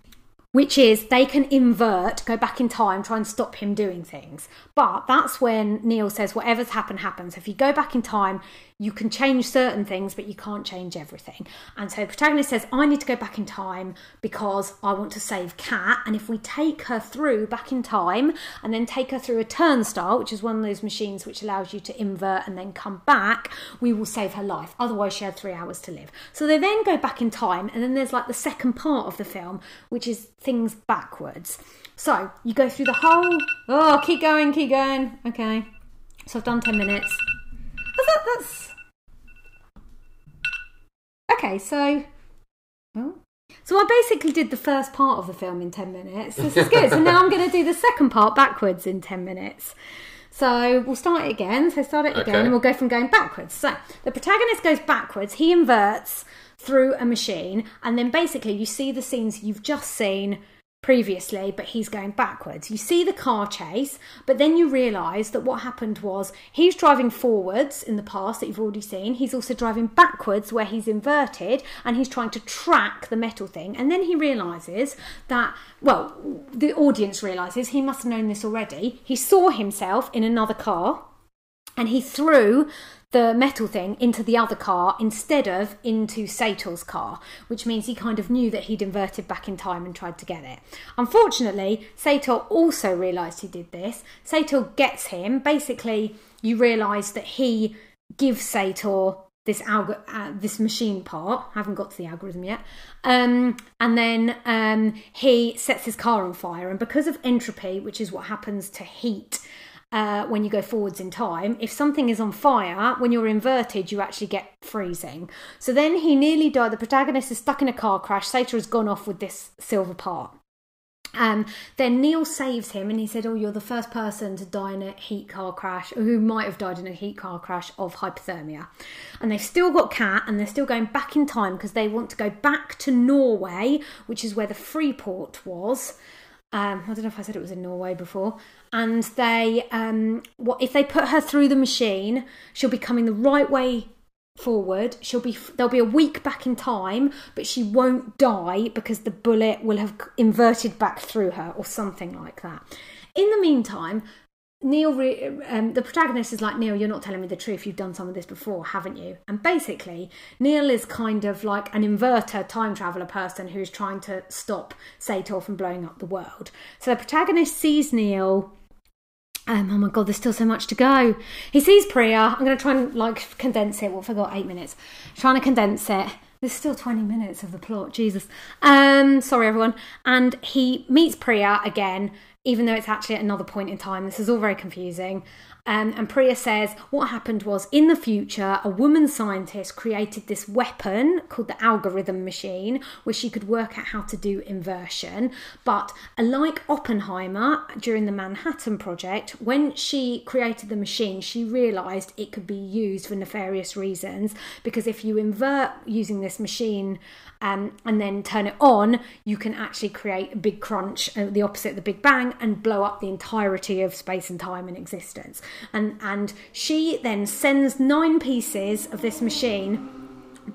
which is they can invert, go back in time, try and stop him doing things. But that's when Neil says, whatever's happened, happens. If you go back in time, you can change certain things, but you can't change everything. And so the protagonist says, I need to go back in time because I want to save Kat. And if we take her through back in time and then take her through a turnstile, which is one of those machines which allows you to invert and then come back, we will save her life. Otherwise, she had three hours to live. So they then go back in time, and then there's like the second part of the film, which is things backwards. So you go through the whole. Oh, keep going, keep going. Okay. So I've done 10 minutes. That, that's Okay, so. So I basically did the first part of the film in 10 minutes. This is good. so now I'm going to do the second part backwards in 10 minutes. So we'll start it again. So start it again and we'll go from going backwards. So the protagonist goes backwards, he inverts through a machine, and then basically you see the scenes you've just seen previously, but he's going backwards. You see the car chase, but then you realise that what happened was he's driving forwards in the past that you've already seen. He's also driving backwards where he's inverted and he's trying to track the metal thing. And then he realises that, well, the audience realises he must have known this already. He saw himself in another car and he threw the metal thing into the other car instead of into Sator's car, which means he kind of knew that he'd inverted back in time and tried to get it. Unfortunately, Sator also realised he did this. Sator gets him. Basically, you realise that he gives Sator this alg- uh, this machine part. I haven't got to the algorithm yet. Um, and then um, he sets his car on fire, and because of entropy, which is what happens to heat uh, when you go forwards in time. If something is on fire, when you're inverted, you actually get freezing. So then he nearly died. The protagonist is stuck in a car crash. Sator has gone off with this silver part. Um, then Neil saves him and he said, Oh, you're the first person to die in a heat car crash, who might have died in a heat car crash of hypothermia. And they've still got Kat and they're still going back in time because they want to go back to Norway, which is where the Freeport was. Um, I don't know if I said it was in Norway before. And they, um, what if they put her through the machine? She'll be coming the right way forward. She'll be there'll be a week back in time, but she won't die because the bullet will have inverted back through her or something like that. In the meantime, Neil, re- um, the protagonist is like, Neil, you're not telling me the truth. You've done some of this before, haven't you? And basically, Neil is kind of like an inverter time traveler person who's trying to stop Sator from blowing up the world. So the protagonist sees Neil. Um, oh my god, there's still so much to go. He sees Priya. I'm going to try and like condense it. What have I got? Eight minutes. Trying to condense it. There's still 20 minutes of the plot. Jesus. Um, sorry everyone. And he meets Priya again even though it's actually at another point in time. This is all very confusing. Um, and Priya says what happened was in the future, a woman scientist created this weapon called the algorithm machine, where she could work out how to do inversion. But like Oppenheimer during the Manhattan Project, when she created the machine, she realized it could be used for nefarious reasons because if you invert using this machine, um, and then turn it on, you can actually create a big crunch, uh, the opposite of the Big Bang, and blow up the entirety of space and time and existence. And and she then sends nine pieces of this machine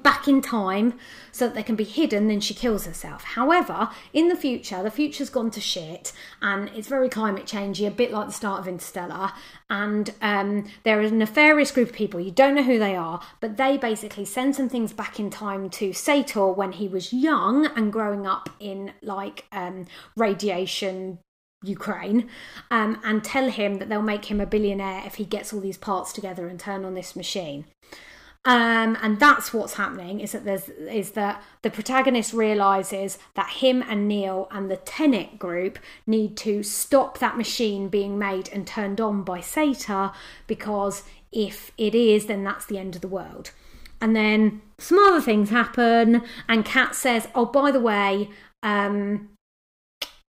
back in time so that they can be hidden then she kills herself. However in the future the future's gone to shit and it's very climate changey a bit like the start of interstellar. And um, there is a nefarious group of people. You don't know who they are. But they basically send some things back in time to sator when he was young and growing up in like um, radiation Ukraine um, and tell him that they'll make him a billionaire if he gets all these parts together and turn on this machine. Um, and that's what's happening is that there's is that the protagonist realizes that him and Neil and the Tenet group need to stop that machine being made and turned on by Sator because if it is, then that's the end of the world. And then some other things happen, and Kat says, "Oh, by the way, um,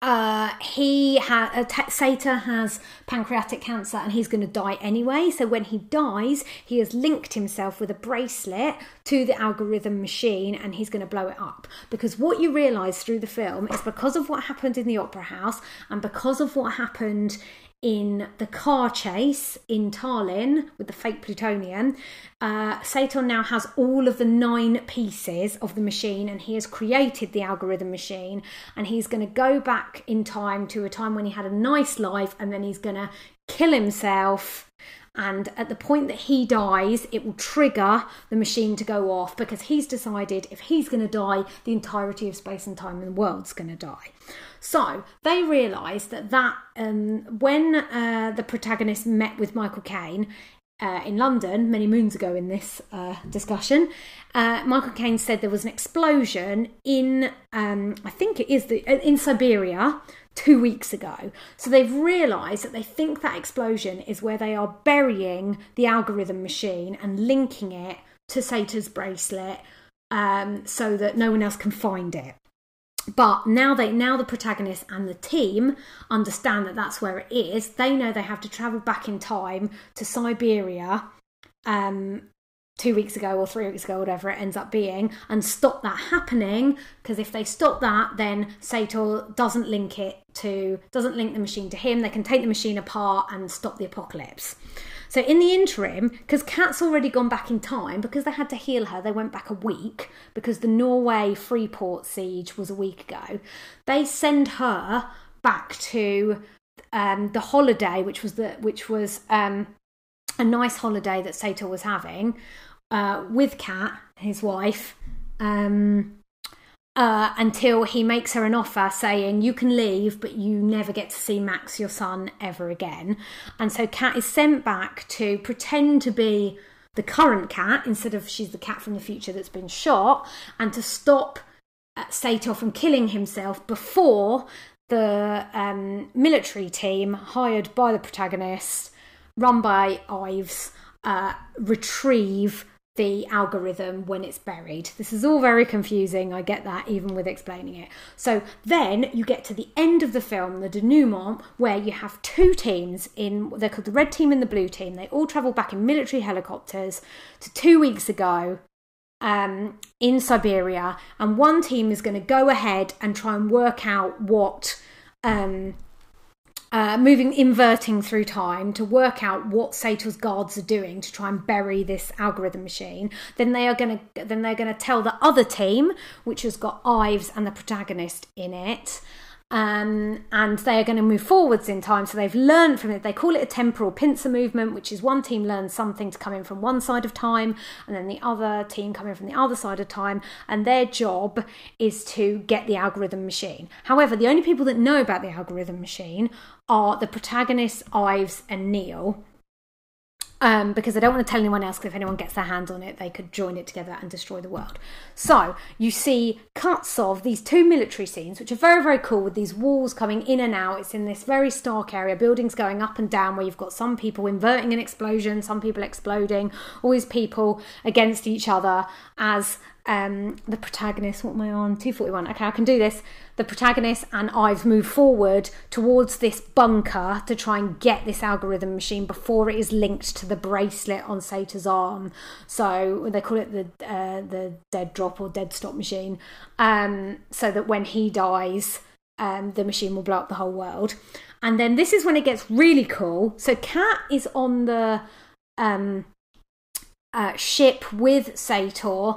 uh, he ha- uh, T- has pancreatic cancer and he's going to die anyway. So when he dies, he has linked himself with a bracelet to the algorithm machine and he's going to blow it up. Because what you realise through the film is because of what happened in the opera house and because of what happened in the car chase in Tallinn with the fake plutonium, uh, now has all of the nine pieces of the machine and he has created the algorithm machine and he's going to go back in time to a time when he had a nice life and then he's going to kill himself and at the point that he dies, it will trigger the machine to go off because he's decided if he's going to die, the entirety of space and time in the world's going to die. So they realised that that um, when uh, the protagonist met with Michael Caine, uh, in London many moons ago in this uh, discussion, uh, Michael Caine said there was an explosion in, um, I think it is the, in Siberia two weeks ago. So they've realised that they think that explosion is where they are burying the algorithm machine and linking it to Sator's bracelet um, so that no one else can find it but now they now the protagonist and the team understand that that's where it is they know they have to travel back in time to siberia um, two weeks ago or three weeks ago, whatever it ends up being, and stop that happening. Because if they stop that, then Sator doesn't link it to doesn't link the machine to him. They can take the machine apart and stop the apocalypse. So in the interim, because Kat's already gone back in time, because they had to heal her, they went back a week because the Norway Freeport siege was a week ago. They send her back to um, the holiday, which was the which was um, a nice holiday that Sator was having uh, with Kat, his wife. Um, uh, until he makes her an offer saying, You can leave, but you never get to see Max, your son, ever again. And so Kat is sent back to pretend to be the current cat instead of she's the cat from the future that's been shot, and to stop uh, Sator from killing himself before the um, military team hired by the protagonist, run by Ives, uh, retrieve the algorithm when it's buried. This is all very confusing. I get that even with explaining it. So then you get to the end of the film, the denouement, where you have two teams in they're called the red team and the blue team. They all travel back in military helicopters to two weeks ago um, in Siberia, and one team is going to go ahead and try and work out what um, uh, moving, inverting through time to work out what Sator's guards are doing to try and bury this algorithm machine. Then they are going to then they're going to tell the other team, which has got Ives and the protagonist in it, um, and they are going to move forwards in time. So they've learned from it. They call it a temporal pincer movement, which is one team learns something to come in from one side of time, and then the other team coming from the other side of time, and their job is to get the algorithm machine. However, the only people that know about the algorithm machine are the protagonists, Ives, and Neil, um, because I don't want to tell anyone else. Because if anyone gets their hands on it, they could join it together and destroy the world. So you see cuts of these two military scenes, which are very very cool, with these walls coming in and out. It's in this very stark area, buildings going up and down, where you've got some people inverting an explosion, some people exploding, these people against each other as um, the protagonist, what am I on? 241. Okay, I can do this. The protagonist and Ives moved forward towards this bunker to try and get this algorithm machine before it is linked to the bracelet on Sator's arm. So they call it the uh, the dead drop or dead stop machine. Um, so that when he dies, um, the machine will blow up the whole world. And then this is when it gets really cool. So Kat is on the um, uh, ship with Sator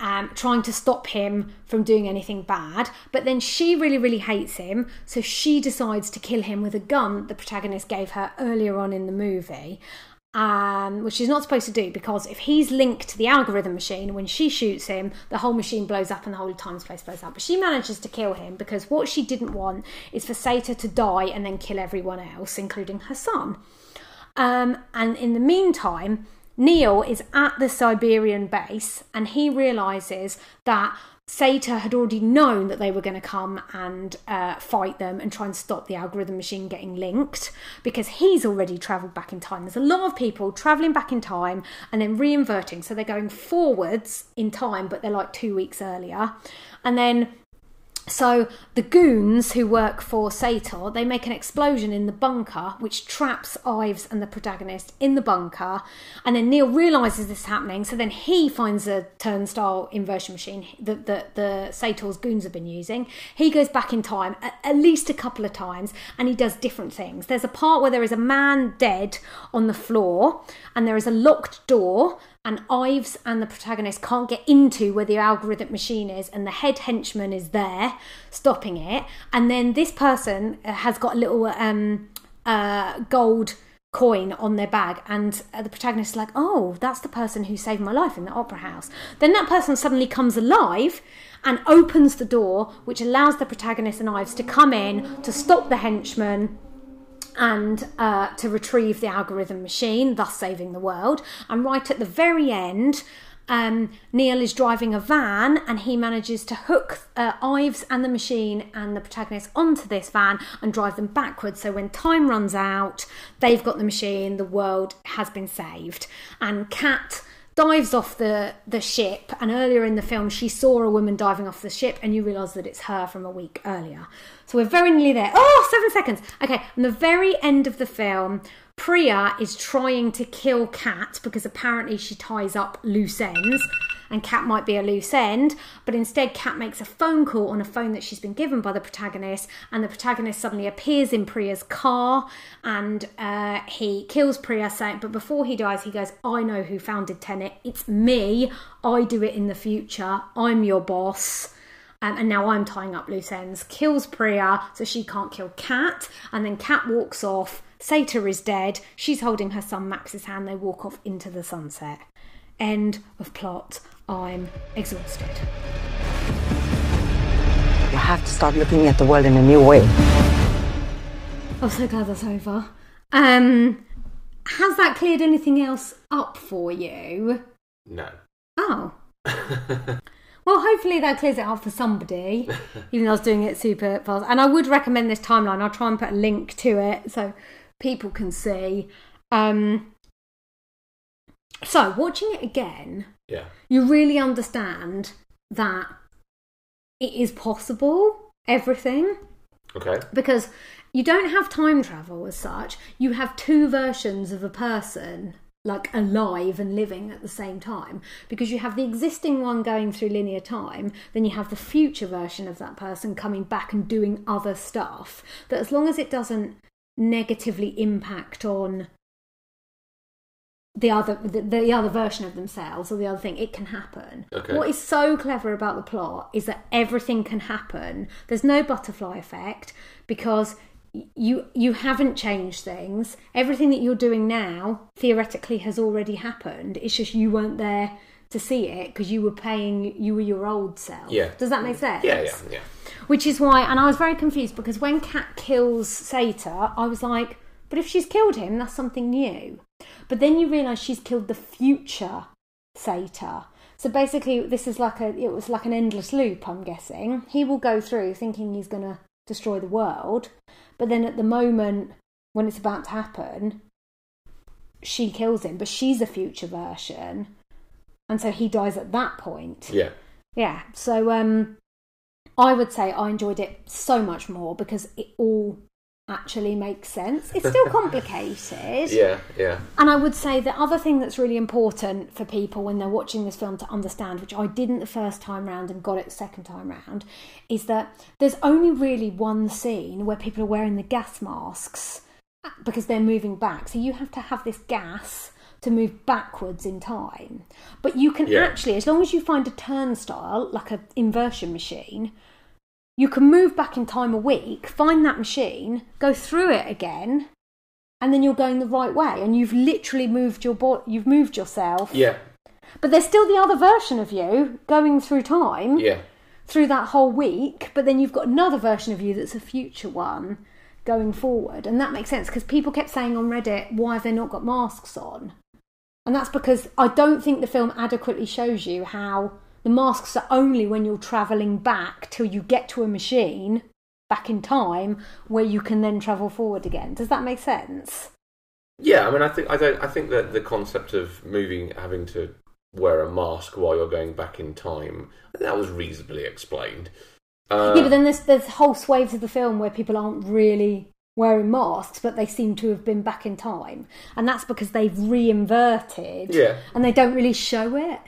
um, trying to stop him from doing anything bad. But then she really, really hates him, so she decides to kill him with a gun the protagonist gave her earlier on in the movie. Um, which she's not supposed to do because if he's linked to the algorithm machine, when she shoots him, the whole machine blows up and the whole time space blows up. But she manages to kill him because what she didn't want is for Sator to die and then kill everyone else, including her son. Um, and in the meantime, Neil is at the Siberian base and he realizes that Sator had already known that they were going to come and uh, fight them and try and stop the algorithm machine getting linked because he's already travelled back in time. There's a lot of people travelling back in time and then reinverting. So they're going forwards in time, but they're like two weeks earlier. And then so the goons who work for Sator, they make an explosion in the bunker, which traps Ives and the protagonist in the bunker. And then Neil realizes this is happening, so then he finds a turnstile inversion machine that the, the Sator's goons have been using. He goes back in time at, at least a couple of times, and he does different things. There's a part where there is a man dead on the floor, and there is a locked door and Ives and the protagonist can't get into where the algorithmic machine is, and the head henchman is there stopping it. And then this person uh, has got a little um, uh, gold coin on their bag, and uh, the protagonist is like, "Oh, that's the person who saved my life in the opera house." Then that person suddenly comes alive and opens the door, which allows the protagonist and Ives to come in to stop the henchman and uh, to retrieve the algorithm machine, thus saving the world. And right at the very end, um, Neil is driving a van and he manages to hook uh, Ives and the machine and the protagonist onto this van and drive them backwards. So when time runs out, they've got the machine, the world has been saved. And Kat dives off the, the ship and earlier in the film she saw a woman diving off the ship and you realise that it's her from a week earlier. So we're very nearly there. Oh seven seconds. Okay and the very end of the film Priya is trying to kill Kat because apparently she ties up loose ends and Kat might be a loose end, but instead Kat makes a phone call on a phone that she's been given by the protagonist, and the protagonist suddenly appears in Priya's car and uh, he kills Priya, saying, but before he dies, he goes, I know who founded Tenet. It's me. I do it in the future. I'm your boss. Um, and now I'm tying up loose ends. Kills Priya so she can't kill Kat, and then Kat walks off. Sator is dead. She's holding her son Max's hand. They walk off into the sunset. End of plot. I'm exhausted. You have to start looking at the world in a new way. I'm so glad that's over. Um, has that cleared anything else up for you? No. Oh. [laughs] well, hopefully that clears it up for somebody, [laughs] even though I was doing it super fast. And I would recommend this timeline. I'll try and put a link to it so people can see. Um, so, watching it again, Yeah. you really understand that it is possible, everything Okay. because you don't have time travel as such you have two versions of a person like alive and living at the same time because you have the existing one going through linear time then you have the future version of that person coming back and doing other stuff that as long as it doesn't negatively impact on the other the, the other version of themselves or the other thing it can happen Okay. what is so clever about the plot is that everything can happen there's no butterfly effect because you you haven't changed things everything that you're doing now theoretically has already happened it's just you weren't there to see it because you were paying you were your old self Yeah. does that make sense Yeah, yeah, yeah. which is why, and I was very confused because when cat kills Sator, I was like, but if she's killed him, that's something new. But then you realise she's killed the future Sator. So basically, this is like a, it was like an endless loop, I'm guessing. He will go through thinking he's going to destroy the world, but then at the moment when it's about to happen, she kills him, but she's a future version. And so he dies at that point. Yeah. Yeah. So um I would say I enjoyed it so much more because it all actually makes sense. It's still complicated. [laughs] Yeah, yeah. And I would say the other thing that's really important for people when they're watching this film to understand, which I didn't the first time round and got it the second time round, is that there's only really one scene where people are wearing the gas masks because they're moving back. So you have to have this gas to move backwards in time. But you can Yeah. actually, as long as you find a turnstile, like an inversion machine, you can move back in time a week, find that machine, go through it again, and then you're going the right way, and you've literally moved your body, you've moved yourself. Yeah, But there's still the other version of you going through time yeah. through that whole week, but then you've got another version of you that's a future one going forward. And that makes sense because people kept saying on Reddit, why have they not got masks on? And that's because I don't think the film adequately shows you how the masks are only when you're travelling back till you get to a machine back in time where you can then travel forward again. Does that make sense? Yeah, I mean, I think I don't. I think that the concept of moving, having to wear a mask while you're going back in time, that was reasonably explained. Uh, yeah, but then there's there's whole swathes of the film where people aren't really wearing masks, but they seem to have been back in time, and that's because they've re-inverted. Yeah. and they don't really show it.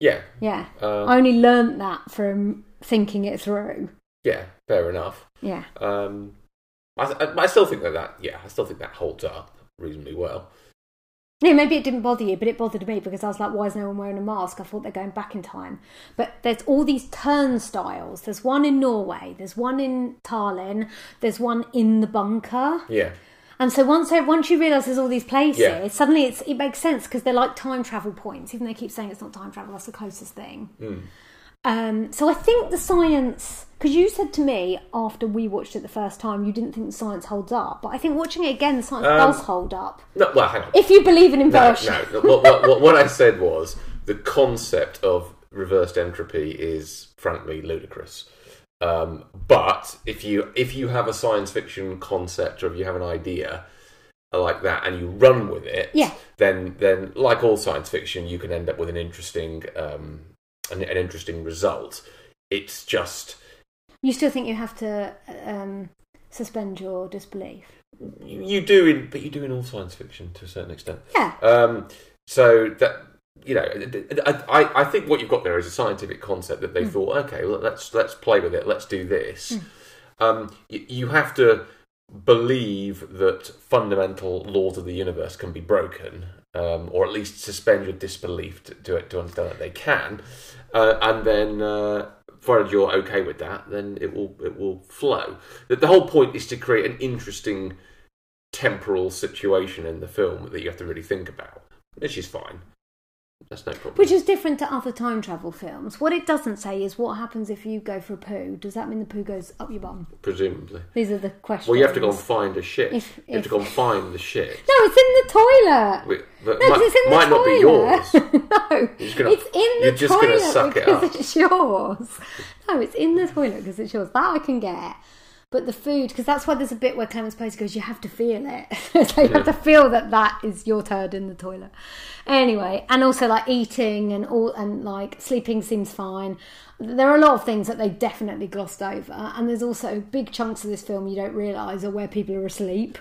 Yeah, Yeah, Uh, I only learnt that from thinking it through. yeah, fair enough. Yeah, Um, I, I, I still think that that yeah, I still think that holds up reasonably well. yeah. Maybe it didn't bother you, but it bothered me because I was like, why is no one wearing a mask? I thought they're going back in time. But there's all these turnstiles. There's one in Norway. There's one in Tallinn. There's one in the bunker. Yeah, And so once once you realise there's all these places, Yeah. suddenly it's, it makes sense because they're like time travel points. Even though they keep saying it's not time travel, that's the closest thing. Hmm. Um, so I think the science, because you said to me after we watched it the first time, you didn't think the science holds up, but I think watching it again, the science Um, does hold up. no, well, hang on. If you believe in No, inversion, no. What, what, what, what I said was the concept of reversed entropy is frankly ludicrous. Um, but if you if you have a science fiction concept or if you have an idea like that and you run with it, Yeah. then then like all science fiction, you can end up with an interesting um, an, an interesting result. It's just you still think you have to um, suspend your disbelief. you, do in, but you do in all science fiction to a certain extent. Yeah. Um, so that you know, I, I- think what you've got there is a scientific concept that they Hmm. thought, okay, well, let's let's play with it, let's do this. Um, you, you have to believe that fundamental laws of the universe can be broken, um, or at least suspend your disbelief to, to, to understand that they can, uh, and then. Uh, Provided you're okay with that, then it will it will flow. The, the whole point is to create an interesting temporal situation in the film that you have to really think about, which is fine. That's no problem. Which is different to other time travel films. What it doesn't say is what happens if you go for a poo. Does that mean the poo goes up your bum? presumably. These are the questions. Well, you have to go and find a shit. If- you have to go and find the shit. No, it's in the toilet. Wait, No, it's in the might not be yours. toilet. [laughs] no, it's in the toilet. you're just toilet gonna suck it because up. it's yours. No, it's in the toilet because it's yours. That I can get. But the food, because that's why there's a bit where Clémence Poésy goes, you have to feel it. [laughs] so you have to feel that that is your turd in the toilet. Anyway, and also like eating and all, and like sleeping seems fine. There are a lot of things that they definitely glossed over, and there's also big chunks of this film you don't realise are where people are asleep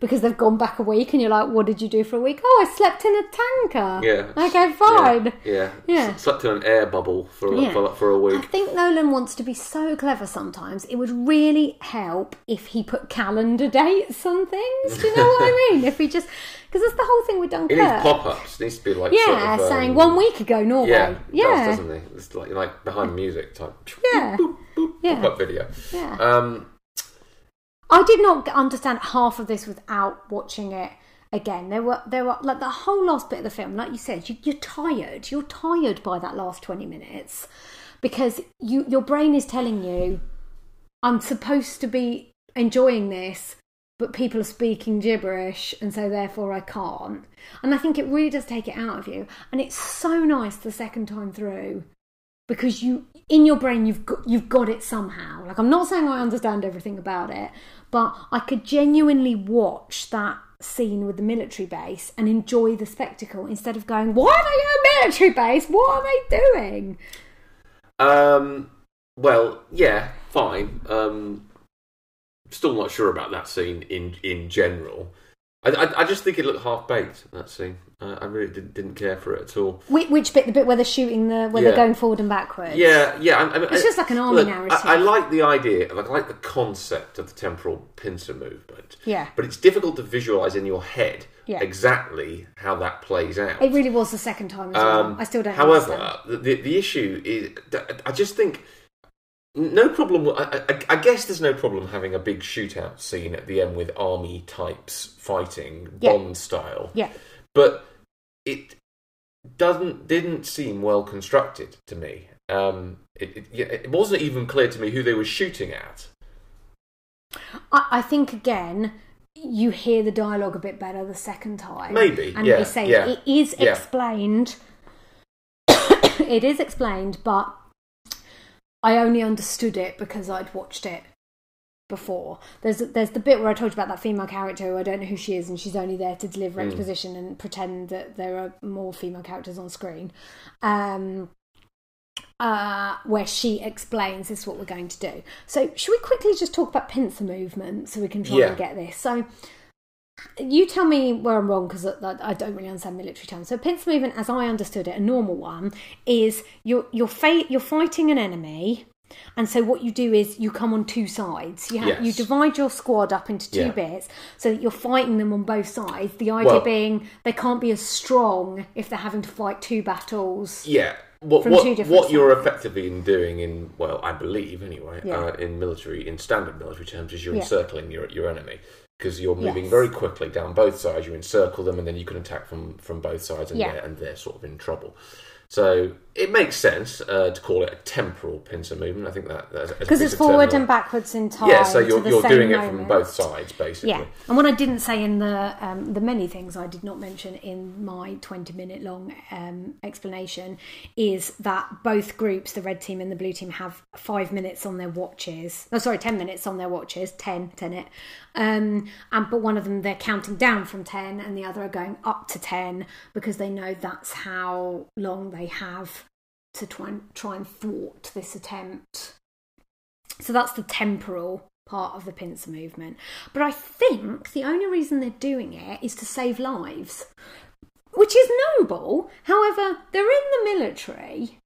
because they've gone back a week, and you're like, what did you do for a week? Oh, I slept in a tanker. Yeah. Okay, fine. Yeah. yeah. Yeah. S- Slept in an air bubble for, Yeah. for, for a week. I think Nolan wants to be so clever sometimes. It would really help if he put calendar [laughs] dates on things. Do you know what I [laughs] mean? If he just. Because that's the whole thing with Dunkirk. It needs pop ups. It needs to be like. yeah, sort of, saying um, one week ago, Norway. Yeah, yeah. does, doesn't it? It's like, like behind music type. Yeah. Yeah. Pop up video. Yeah. Um, I did not understand half of this without watching it again. There were there were like the whole last bit of the film, like you said, you, you're tired. You're tired by that last twenty minutes because you your brain is telling you, I'm supposed to be enjoying this, but people are speaking gibberish, and so therefore I can't. And I think it really does take it out of you. And it's so nice the second time through because you in your brain you've got you've got it somehow like i'm not saying i understand everything about it but i could genuinely watch that scene with the military base and enjoy the spectacle instead of going why are they at a military base what are they doing Um, well, yeah, fine. Um, still not sure about that scene in in general. I, I, I just think it looked half baked. That scene, uh, I really didn't, didn't care for it at all. which, which bit the bit where they're shooting the where Yeah. they're going forward and backwards Yeah, yeah. I, I mean, It's I- just like an army look, narrative. I, I like the idea, like I like the concept of the temporal pincer movement. Yeah. but it's difficult to visualize in your head Yeah. exactly how that plays out. it really was the second time as well Um, i still don't However, understand. the, the the issue is, that I just think no problem. I, I, I guess there's no problem having a big shootout scene at the end with army types fighting Yeah. Bond style. yeah but it doesn't didn't seem well constructed to me. Um, it, it, it wasn't even clear to me who they were shooting at. I, I think again, you hear the dialogue a bit better the second time. Maybe, and yeah, they say yeah, it is yeah. explained. [coughs] it is explained, but I only understood it because I'd watched it before. There's there's the bit where I told you about that female character who I don't know who she is, and she's only there to deliver Hmm. exposition and pretend that there are more female characters on screen. Um, uh, where she explains this is what we're going to do. So, should we quickly just talk about pincer movement so we can try Yeah. and get this? So, you tell me where I'm wrong because I, I don't really understand military terms. So, pincer movement, as I understood it, a normal one is you're you're fa- you're fighting an enemy. And so what you do is you come on two sides. You have, Yes. you divide your squad up into two Yeah. bits so that you're fighting them on both sides. The idea Well- being they can't be as strong if they're having to fight two battles. Yeah. What, what, two different what you're effectively in doing in well, I believe anyway, Yeah. uh, in military in standard military terms, is you're Yeah. encircling your your enemy because you're moving Yes. very quickly down both sides. You encircle them, and then you can attack from from both sides, and Yeah. they're, and they're sort of in trouble. So it makes sense uh, to call it a temporal pincer movement. I think that Because it's forward and backwards in time. Yeah, so you're, you're doing it from both sides, basically. Yeah, and what I didn't say in the um, the many things I did not mention in my twenty minute long um, explanation is that both groups, the red team and the blue team, have five minutes on their watches. Oh, sorry, ten minutes on their watches. Ten, ten it. Um, and but one of them they're counting down from ten, and the other are going up to ten because they know that's how long they have to try and try and thwart this attempt. So that's the temporal part of the pincer movement. But I think the only reason they're doing it is to save lives, which is noble. However, they're in the military,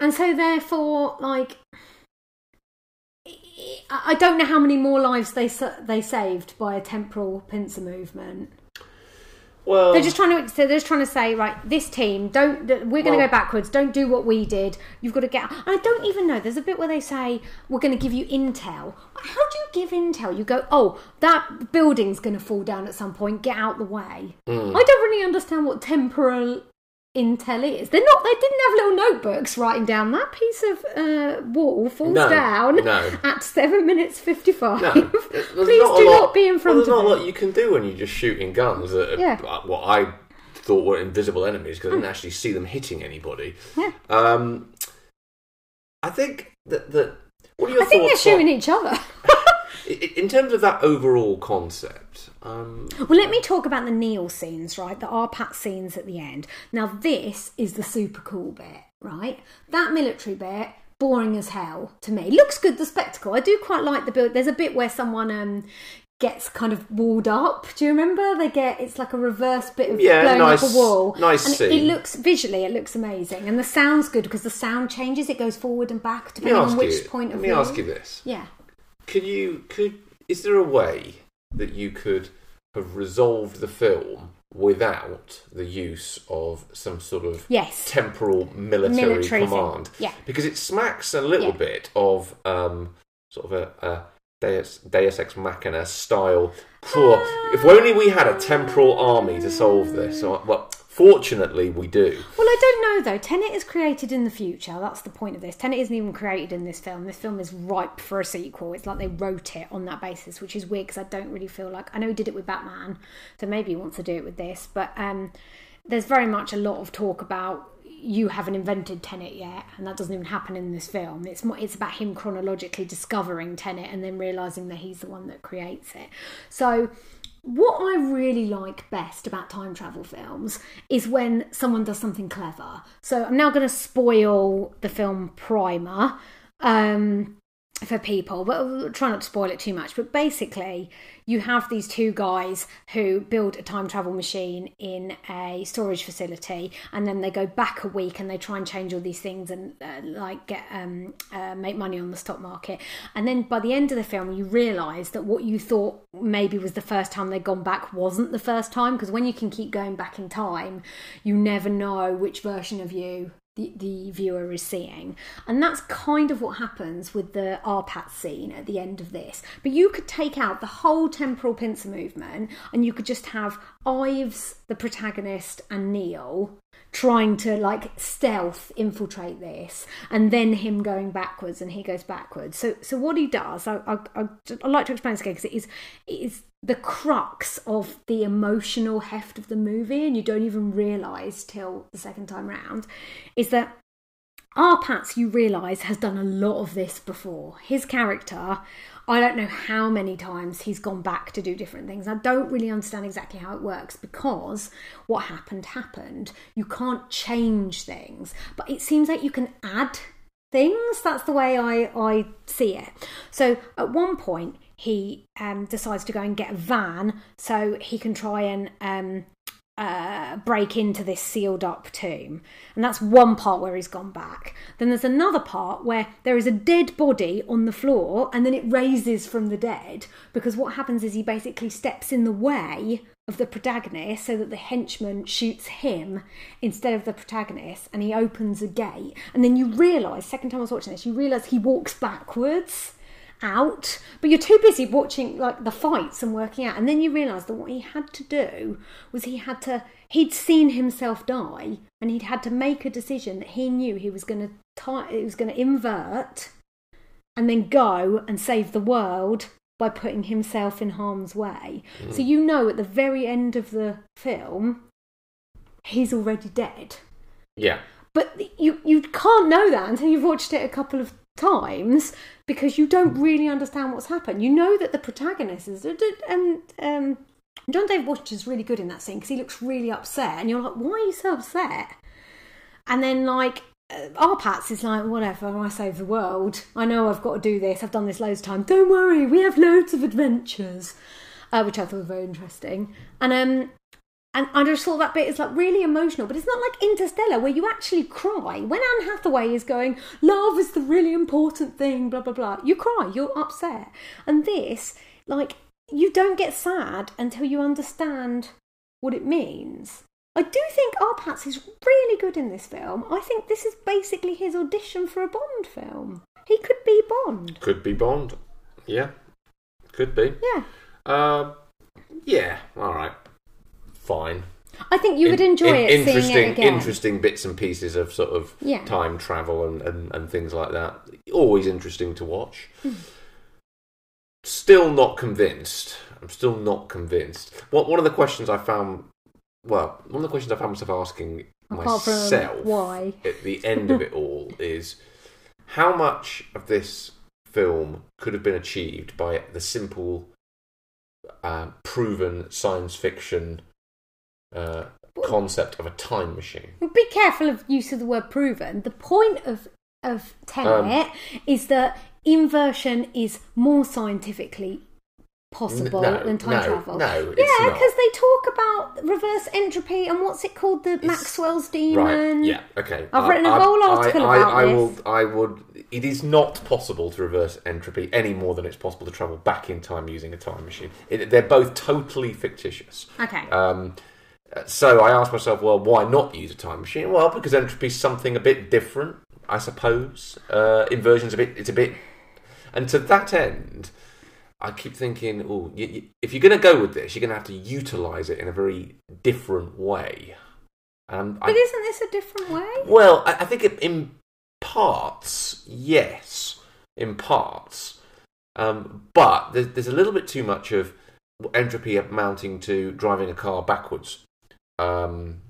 and so therefore, like. I don't know how many more lives they they saved by a temporal pincer movement. Well, They're just trying to so they're just trying to say right, this team don't. We're going to Well- go backwards. Don't do what we did. You've got to get. I don't even know. There's a bit where they say we're going to give you intel. How do you give intel? You go, oh, that building's going to fall down at some point. Get out the way. Hmm. I don't really understand what temporal intel is. They're not. They didn't have little notebooks writing down that piece of uh, wall falls No, down no. at seven minutes fifty five. no, [laughs] Please not do lot- not be in front well, there's of not a lot you can do when you're just shooting guns at Yeah. uh, what I thought were invisible enemies because I didn't actually see them hitting anybody. Yeah. Um, I think that that. What are your I think they're thoughts on- shooting each other. [laughs] In terms of that overall concept? Um, Well, let me talk about the Neil scenes, right? The R-Patz scenes at the end. Now, this is the super cool bit, right? That military bit, boring as hell to me. Looks good, the spectacle. I do quite like the build. There's a bit where someone um, gets kind of walled up. Do you remember? They get it's like a reverse bit of Yeah, blowing nice- up a wall. nice and it, it looks visually, it looks amazing, and the sound's good because the sound changes. It goes forward and back depending on which you. point let of me view. ask you this: Yeah. Could you could is there a way that you could have resolved the film without the use of some sort of Yes. temporal military, Military thing. command? Yeah. because it smacks a little Yeah. bit of um, sort of a, a Deus, Deus Ex Machina style. Phew, if only we had a temporal army to solve this. Or, well, fortunately, we do. Well, I don't know though. Tenet is created in the future. That's the point of this. Tenet isn't even created in this film. This film is ripe for a sequel. It's like they wrote it on that basis, which is weird because I don't really feel like I know he did it with Batman, so maybe he wants to do it with this. But um, there's very much a lot of talk about you haven't invented Tenet yet, and that doesn't even happen in this film. It's more, it's about him chronologically discovering Tenet and then realizing that he's the one that creates it. So what I really like best about time travel films is when someone does something clever. So I'm now going to spoil the film Primer um, for people, but I'll try not to spoil it too much. But basically, you have these two guys who build a time travel machine in a storage facility, and then they go back a week and they try and change all these things and uh, like get um, uh, make money on the stock market. And then by the end of the film, you realise that what you thought maybe was the first time they'd gone back wasn't the first time because when you can keep going back in time, you never know which version of you the, the viewer is seeing. And that's kind of what happens with the R-Patz scene at the end of this. But you could take out the whole temporal pincer movement and you could just have Ives, the protagonist, and Neil trying to like stealth infiltrate this and then him going backwards and he goes backwards so so what he does i i, I i'd like to explain this again because it is it is the crux of the emotional heft of the movie and you don't even realize till the second time round is that R-Patz, you realise, has done a lot of this before. His character, I don't know how many times he's gone back to do different things. I don't really understand exactly how it works because what happened happened. You can't change things, but it seems like you can add things. That's the way I, I see it. So at one point, he um, decides to go and get a van so he can try and um, uh, break into this sealed up tomb. And that's one part where he's gone back. Then there's another part where there is a dead body on the floor and then it raises from the dead because what happens is he basically steps in the way of the protagonist so that the henchman shoots him instead of the protagonist and he opens a gate. And then you realise, second time I was watching this, you realise he walks backwards out, but you're too busy watching like the fights and working out. And then you realise that what he had to do was he had to he'd seen himself die, and he'd had to make a decision that he knew he was going to tie, it was going to invert, and then go and save the world by putting himself in harm's way. Hmm. So you know at the very end of the film, he's already dead. Yeah. But you you can't know that until you've watched it a couple of times because you don't really understand what's happened. You know that the protagonist is and um, John David Washington is really good in that scene because he looks really upset, and you're like, why are you so upset? And then like R-Patz is like, whatever, I save the world. I know I've got to do this. I've done this loads of times. Don't worry, we have loads of adventures, uh, which I thought was very interesting. And um, and I just thought that bit is like really emotional, but it's not like Interstellar where you actually cry. When Anne Hathaway is going, love is the really important thing, blah, blah, blah, you cry, you're upset. And this, like, you don't get sad until you understand what it means. I do think R-Patz is really good in this film. I think this is basically his audition for a Bond film. He could be Bond. Could be Bond. Yeah, could be. Yeah. Uh, yeah. All right. Fine. I think you would In- enjoy in- it seeing interesting, it again. interesting bits and pieces of sort of Yeah. time travel and, and, and things like that. Always interesting to watch. Hmm. Still not convinced. I'm still not convinced. What one of the questions I found, well, one of the questions I found myself asking Apart from myself why. at the end of it [laughs] all is how much of this film could have been achieved by the simple, uh, proven science fiction uh, concept of a time machine. Be careful of use of the word proven. The point of of Tenet Um, is that inversion is more scientifically possible N- no, than time no, travel. no, yeah, because they talk about reverse entropy and what's it called, the Maxwell's demon. Right. Yeah. Okay. I've I- written a I- whole article I, about I, I this. will. I would. It is not possible to reverse entropy any more than it's possible to travel back in time using a time machine. It, they're both totally fictitious. Okay. Um, so I asked myself, well, why not use a time machine? Well, because entropy is something a bit different, I suppose. Uh, inversion's a bit. It's a bit. And to that end, I keep thinking, oh, you, you, if you're going to go with this, you're going to have to utilize it in a very different way. And but I, isn't this a different way? well, I, I think it, in parts, yes, in parts, um, but there's, there's a little bit too much of entropy amounting to driving a car backwards um,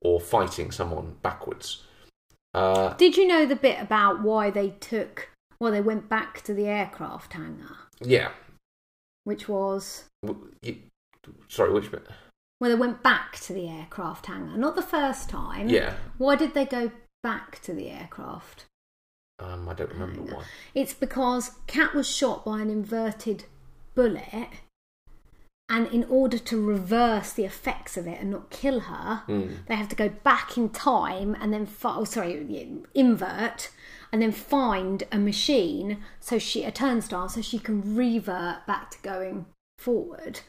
or fighting someone backwards. Uh, Did you know the bit about why they took, well, they went back to the aircraft hangar, yeah. which was, W- you- sorry, which bit? well, they went back to the aircraft hangar, not the first time. Yeah. Why did they go back to the aircraft? Um, I don't remember hangar? why. It's because Kat was shot by an inverted bullet, and in order to reverse the effects of it and not kill her, Hmm. they have to go back in time and then, fi- oh, sorry, invert, and then find a machine, so she a turnstile, so she can revert back to going forward.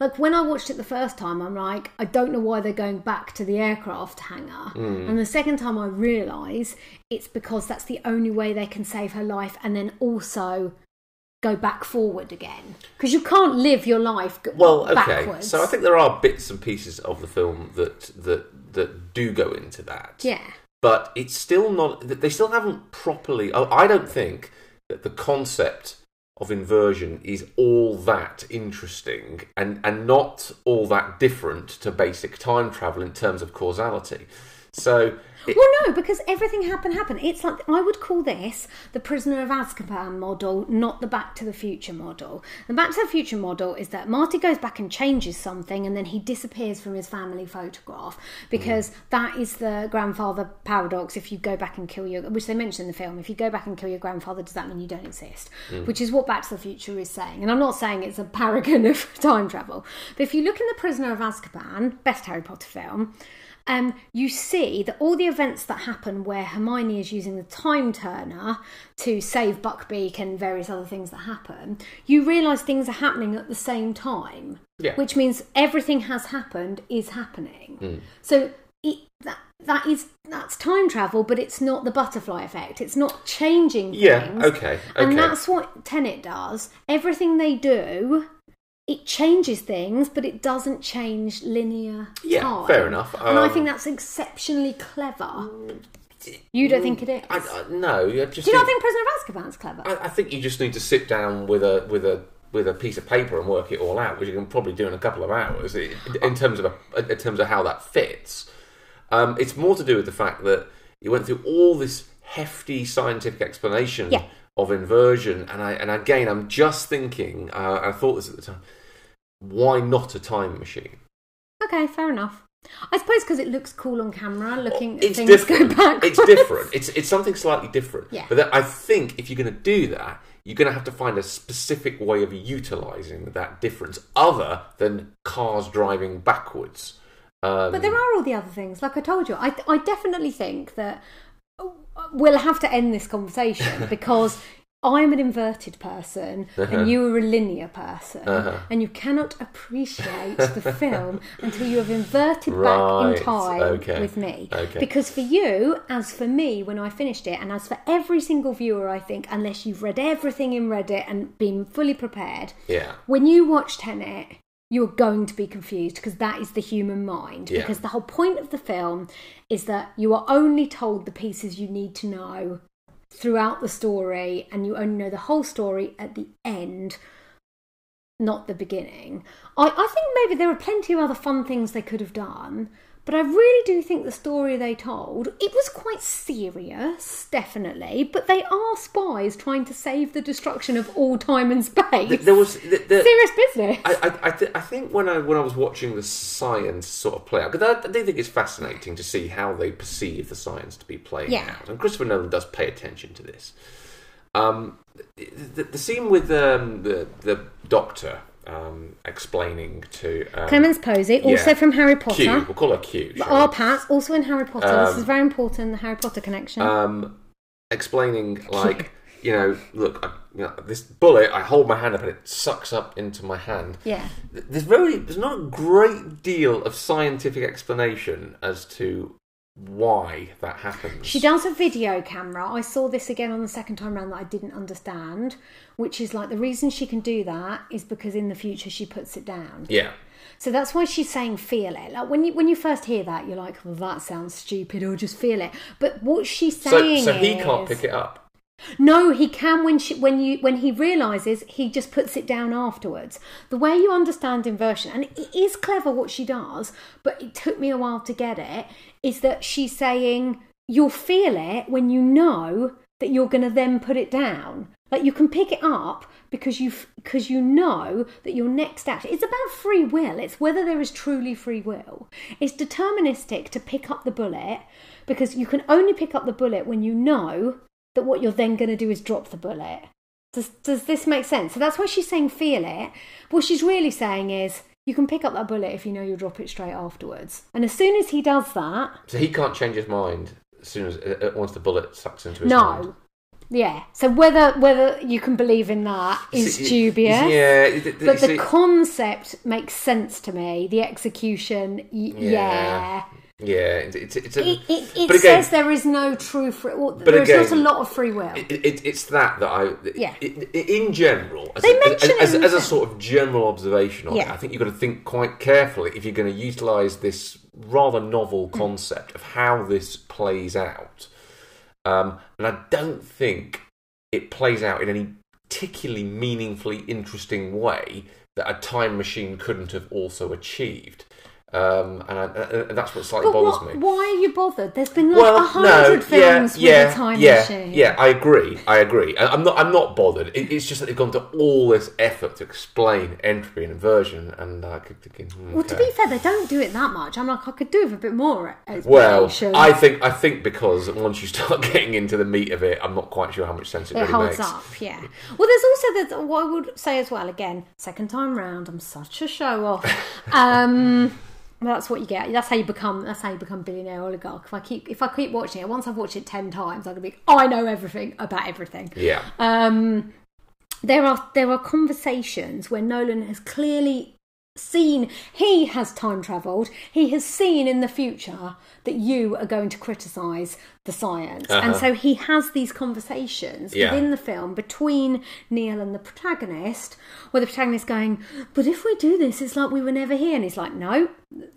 Like when I watched it the first time, I'm like, I don't know why they're going back to the aircraft hangar. And the second time, I realise it's because that's the only way they can save her life, and then also go back forward again because you can't live your life Well, okay. backwards. So I think there are bits and pieces of the film that that that do go into that. yeah. but it's still not they still haven't properly i don't think that the concept of inversion is all that interesting and and not all that different to basic time travel in terms of causality so it, Well, no, because everything happened happened. It's like I would call this the Prisoner of Azkaban model, not the Back to the Future model. The Back to the Future model is that Marty goes back and changes something, and then he disappears from his family photograph because mm. that is the grandfather paradox. If you go back and kill your, which they mention in the film, if you go back and kill your grandfather, does that mean you don't exist? Mm. Which is what Back to the Future is saying. And I'm not saying it's a paragon [laughs] of time travel, but if you look in the Prisoner of Azkaban, best Harry Potter film um, you see that all the events that happen where Hermione is using the time turner to save Buckbeak and various other things that happen, you realise things are happening at the same time. Yeah. Which means everything has happened is happening. Hmm. So it, that, that is that's time travel, but it's not the butterfly effect. It's not changing yeah things. okay And that's what Tenet does. Everything they do, it changes things, but it doesn't change linear Yeah, time. fair enough. and I Um, think that's exceptionally clever. You don't think it is? I, I, no I just do you not think Prisoner of Azkaban's clever? I, I think you just need to sit down with a with a with a piece of paper and work it all out, which you can probably do in a couple of hours. i- In terms of a, in terms of how that fits, um, it's more to do with the fact that you went through all this hefty scientific explanation Yeah. Of inversion, and I and again, I'm just thinking. Uh, I thought this at the time. Why not a time machine? okay, fair enough. I suppose because it looks cool on camera, looking at it's things different. go backwards. It's different. It's it's something slightly different. Yeah. But that, I think if you're going to do that, you're going to have to find a specific way of utilizing that difference, other than cars driving backwards. Um, But there are all the other things. Like I told you, I, I definitely think that we'll have to end this conversation [laughs] because I'm an inverted person Uh-huh. and you are a linear person, and you cannot appreciate the [laughs] film until you have inverted back in time okay, with me. okay. Because for you, as for me, when I finished it, and as for every single viewer, I think, unless you've read everything in Reddit and been fully prepared, yeah. when you watch Tenet, you're going to be confused because that is the human mind. Yeah. Because the whole point of the film is that you are only told the pieces you need to know throughout the story, and you only know the whole story at the end, not the beginning. I, I think maybe there are plenty of other fun things they could have done. But I really do think the story they told, it was quite serious, definitely. But they are spies trying to save the destruction of all time and space. There was serious business. I, I, I, th- I think when I when I was watching the science sort of play out, because I, I do think it's fascinating to see how they perceive the science to be playing Yeah. out, and Christopher Nolan does pay attention to this. Um, the, the scene with um, the the doctor um, explaining to um, Clémence Poésy, also yeah. from Harry Potter. Q, we'll call her Q. we? Pat, also in Harry Potter. this Um, is very important, the Harry Potter connection. um, explaining like [laughs] you know, look, I, you know, this bullet. I hold my hand up and it sucks up into my hand. yeah. There's very, there's not a great deal of scientific explanation as to why that happens. She does a video camera. I saw this again on the second time round that I didn't understand, which is like the reason she can do that is because in the future she puts it down. Yeah, So that's why she's saying feel it. Like when you when you first hear that, you're like, well, that sounds stupid, or just feel it. But what she's so saying so he is, can't pick it up. No, he can when she when you when he realizes he just puts it down afterwards. The way you understand inversion, and it is clever what she does, but it took me a while to get it. Is that she's saying you'll feel it when you know that you're going to then put it down. Like you can pick it up because you because you know that your next action. It's about free will. It's whether there is truly free will. It's deterministic to pick up the bullet because you can only pick up the bullet when you know that what you're then going to do is drop the bullet. Does, does this make sense? So that's why she's saying feel it. What she's really saying is you can pick up that bullet if you know you'll drop it straight afterwards. And as soon as he does that, So he can't change his mind as soon as uh, uh, once the bullet sucks into his no. Yeah. So whether whether you can believe in that is dubious. Yeah, it- But the concept makes sense to me. The execution, y- Yeah. yeah. Yeah, it's it's, it's a, It, it, it but again, says there is no true free. Well, But there's not a lot of free will. It, it, it's that that I, Yeah. it, it- in general, as, They a, as, mention it as, in as a sort of general observation on it, Yeah. I think you've got to think quite carefully if you're going to utilise this rather novel Mm. concept of how this plays out. Um, and I don't think it plays out in any particularly meaningfully interesting way that a time machine couldn't have also achieved. Um, and, I, and that's what slightly But bothers what, me. why are you bothered? There's been like Well, a no, hundred yeah, films yeah, with a time yeah, machine. yeah. I agree. I agree. I'm not. I'm not bothered. It, it's just that they've gone to all this effort to explain entropy and inversion, and I keep thinking. hmm, Well, to be fair, they don't do it that much. I'm like, I could do with a bit more Well. I think I think because once you [laughs] start getting into the meat of it, I'm not quite sure how much sense it, it really holds makes. up, yeah. Well, there's also the what I would say as well. Again, second time round, I'm such a show off. [laughs] Um, well, that's what you get. That's how you become. That's how you become billionaire oligarch. If I keep if I keep watching it, once I've watched it ten times, I'm gonna be. I know everything about everything. Yeah. Um, there are there are conversations where Nolan has clearly seen he has time travelled. He has seen in the future that you are going to criticise the science, and so he has these conversations Yeah. within the film between Neil and the protagonist, where the protagonist going, "But if we do this, it's like we were never here," and he's like, "No."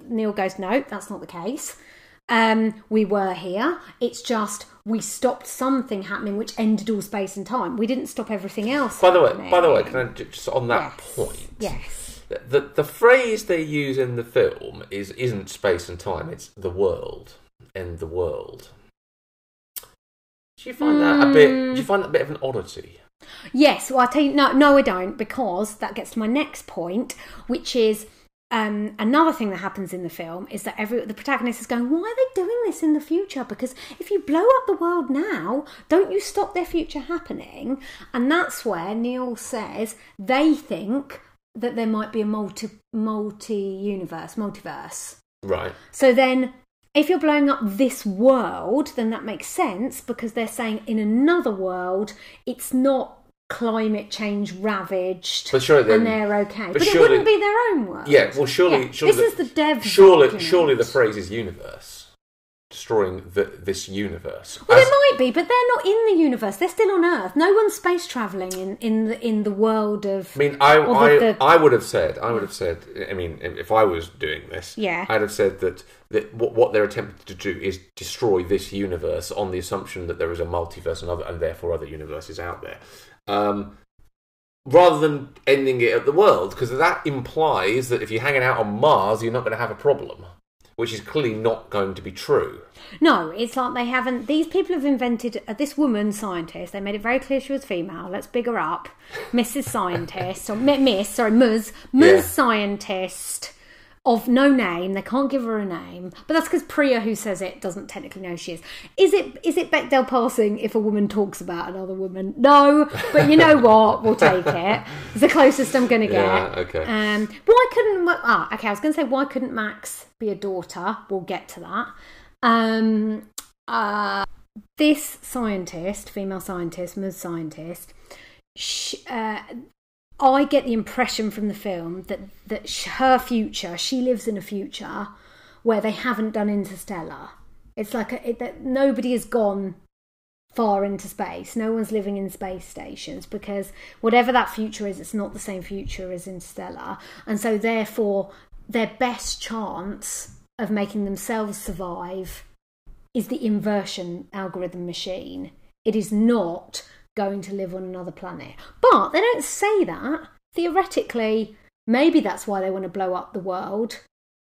Neil goes, "No, that's not the case." um, we were here. It's just we stopped something happening which ended all space and time. We didn't stop everything else. By the way, by the way, can I just on that Yes. point? Yes. The, the phrase they use in the film is isn't space and time. It's the world and the world. Do you find that a bit? Hmm. Do you find that a bit of an oddity? Yes. Well, I tell you, no, no, I don't, because that gets to my next point, which is um, another thing that happens in the film is that every the protagonist is going, "Why are they doing this in the future? Because if you blow up the world now, don't you stop their future happening?" And that's where Neil says they think that there might be a multi multi universe, multiverse. Right. So then, if you're blowing up this world, then that makes sense because they're saying in another world, it's not climate change ravaged But surely then- and they're okay. but But, it wouldn't be their own world. Yeah. Well, surely, Yeah, surely this is the dev. Surely, surely the phrase is universe, destroying the, this universe. Well, As- it might be, but they're not in the universe. They're still on Earth. No one's space traveling in, in the in the world of. I mean, I, I, the- I would have said, I would have said, I mean, if I was doing this, Yeah. I'd have said that, that what, what they're attempting to do is destroy this universe on the assumption that there is a multiverse and, other, and therefore other universes out there. Um, rather than ending it at the world, because that implies that if you're hanging out on Mars, you're not going to have a problem, which is clearly not going to be true. No, it's like they haven't. These people have invented uh, this woman scientist. They made it very clear she was female. Let's big her up, Mrs. Scientist or Miss, sorry, Ms. Ms. Yeah. Scientist of no name. They can't give her a name, but that's because Priya, who says it, doesn't technically know she is. Is it is it Bechdel passing if a woman talks about another woman? No, but you know what? We'll take it. It's the closest I'm going to get. Yeah, okay. Um, why couldn't? Ah, okay. I was going to say why couldn't Max be a daughter? We'll get to that. Um, uh, this scientist, female scientist, Ms. Scientist, sh uh, I get the impression from the film that that her future, she lives in a future where they haven't done Interstellar. It's like a, it, that nobody has gone far into space. No one's living in space stations because whatever that future is, it's not the same future as Interstellar, and so therefore their best chance of making themselves survive is the inversion algorithm machine. It is not going to live on another planet. But they don't say that. Theoretically, maybe that's why they want to blow up the world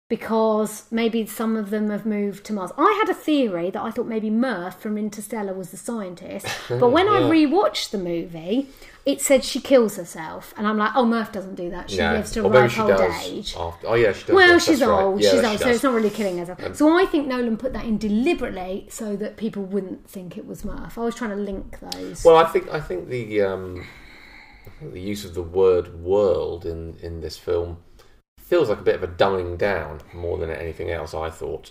because maybe some of them have moved to Mars. I had a theory that I thought maybe Murph from Interstellar was the scientist, but [laughs] when I Yeah. rewatched the movie, it said she kills herself, and I'm like, oh, Murph doesn't do that. She No. lives to maybe ripe old age. After, oh yeah, she does. Well, yes, she's that's right. old. Yeah, she's she old, so it's not really killing herself. so I think Nolan put that in deliberately so that people wouldn't think it was Murph. I was trying to link those. Well, I think I think the um, I think the use of the word "world" in in this film feels like a bit of a dumbing down more than anything else. I thought.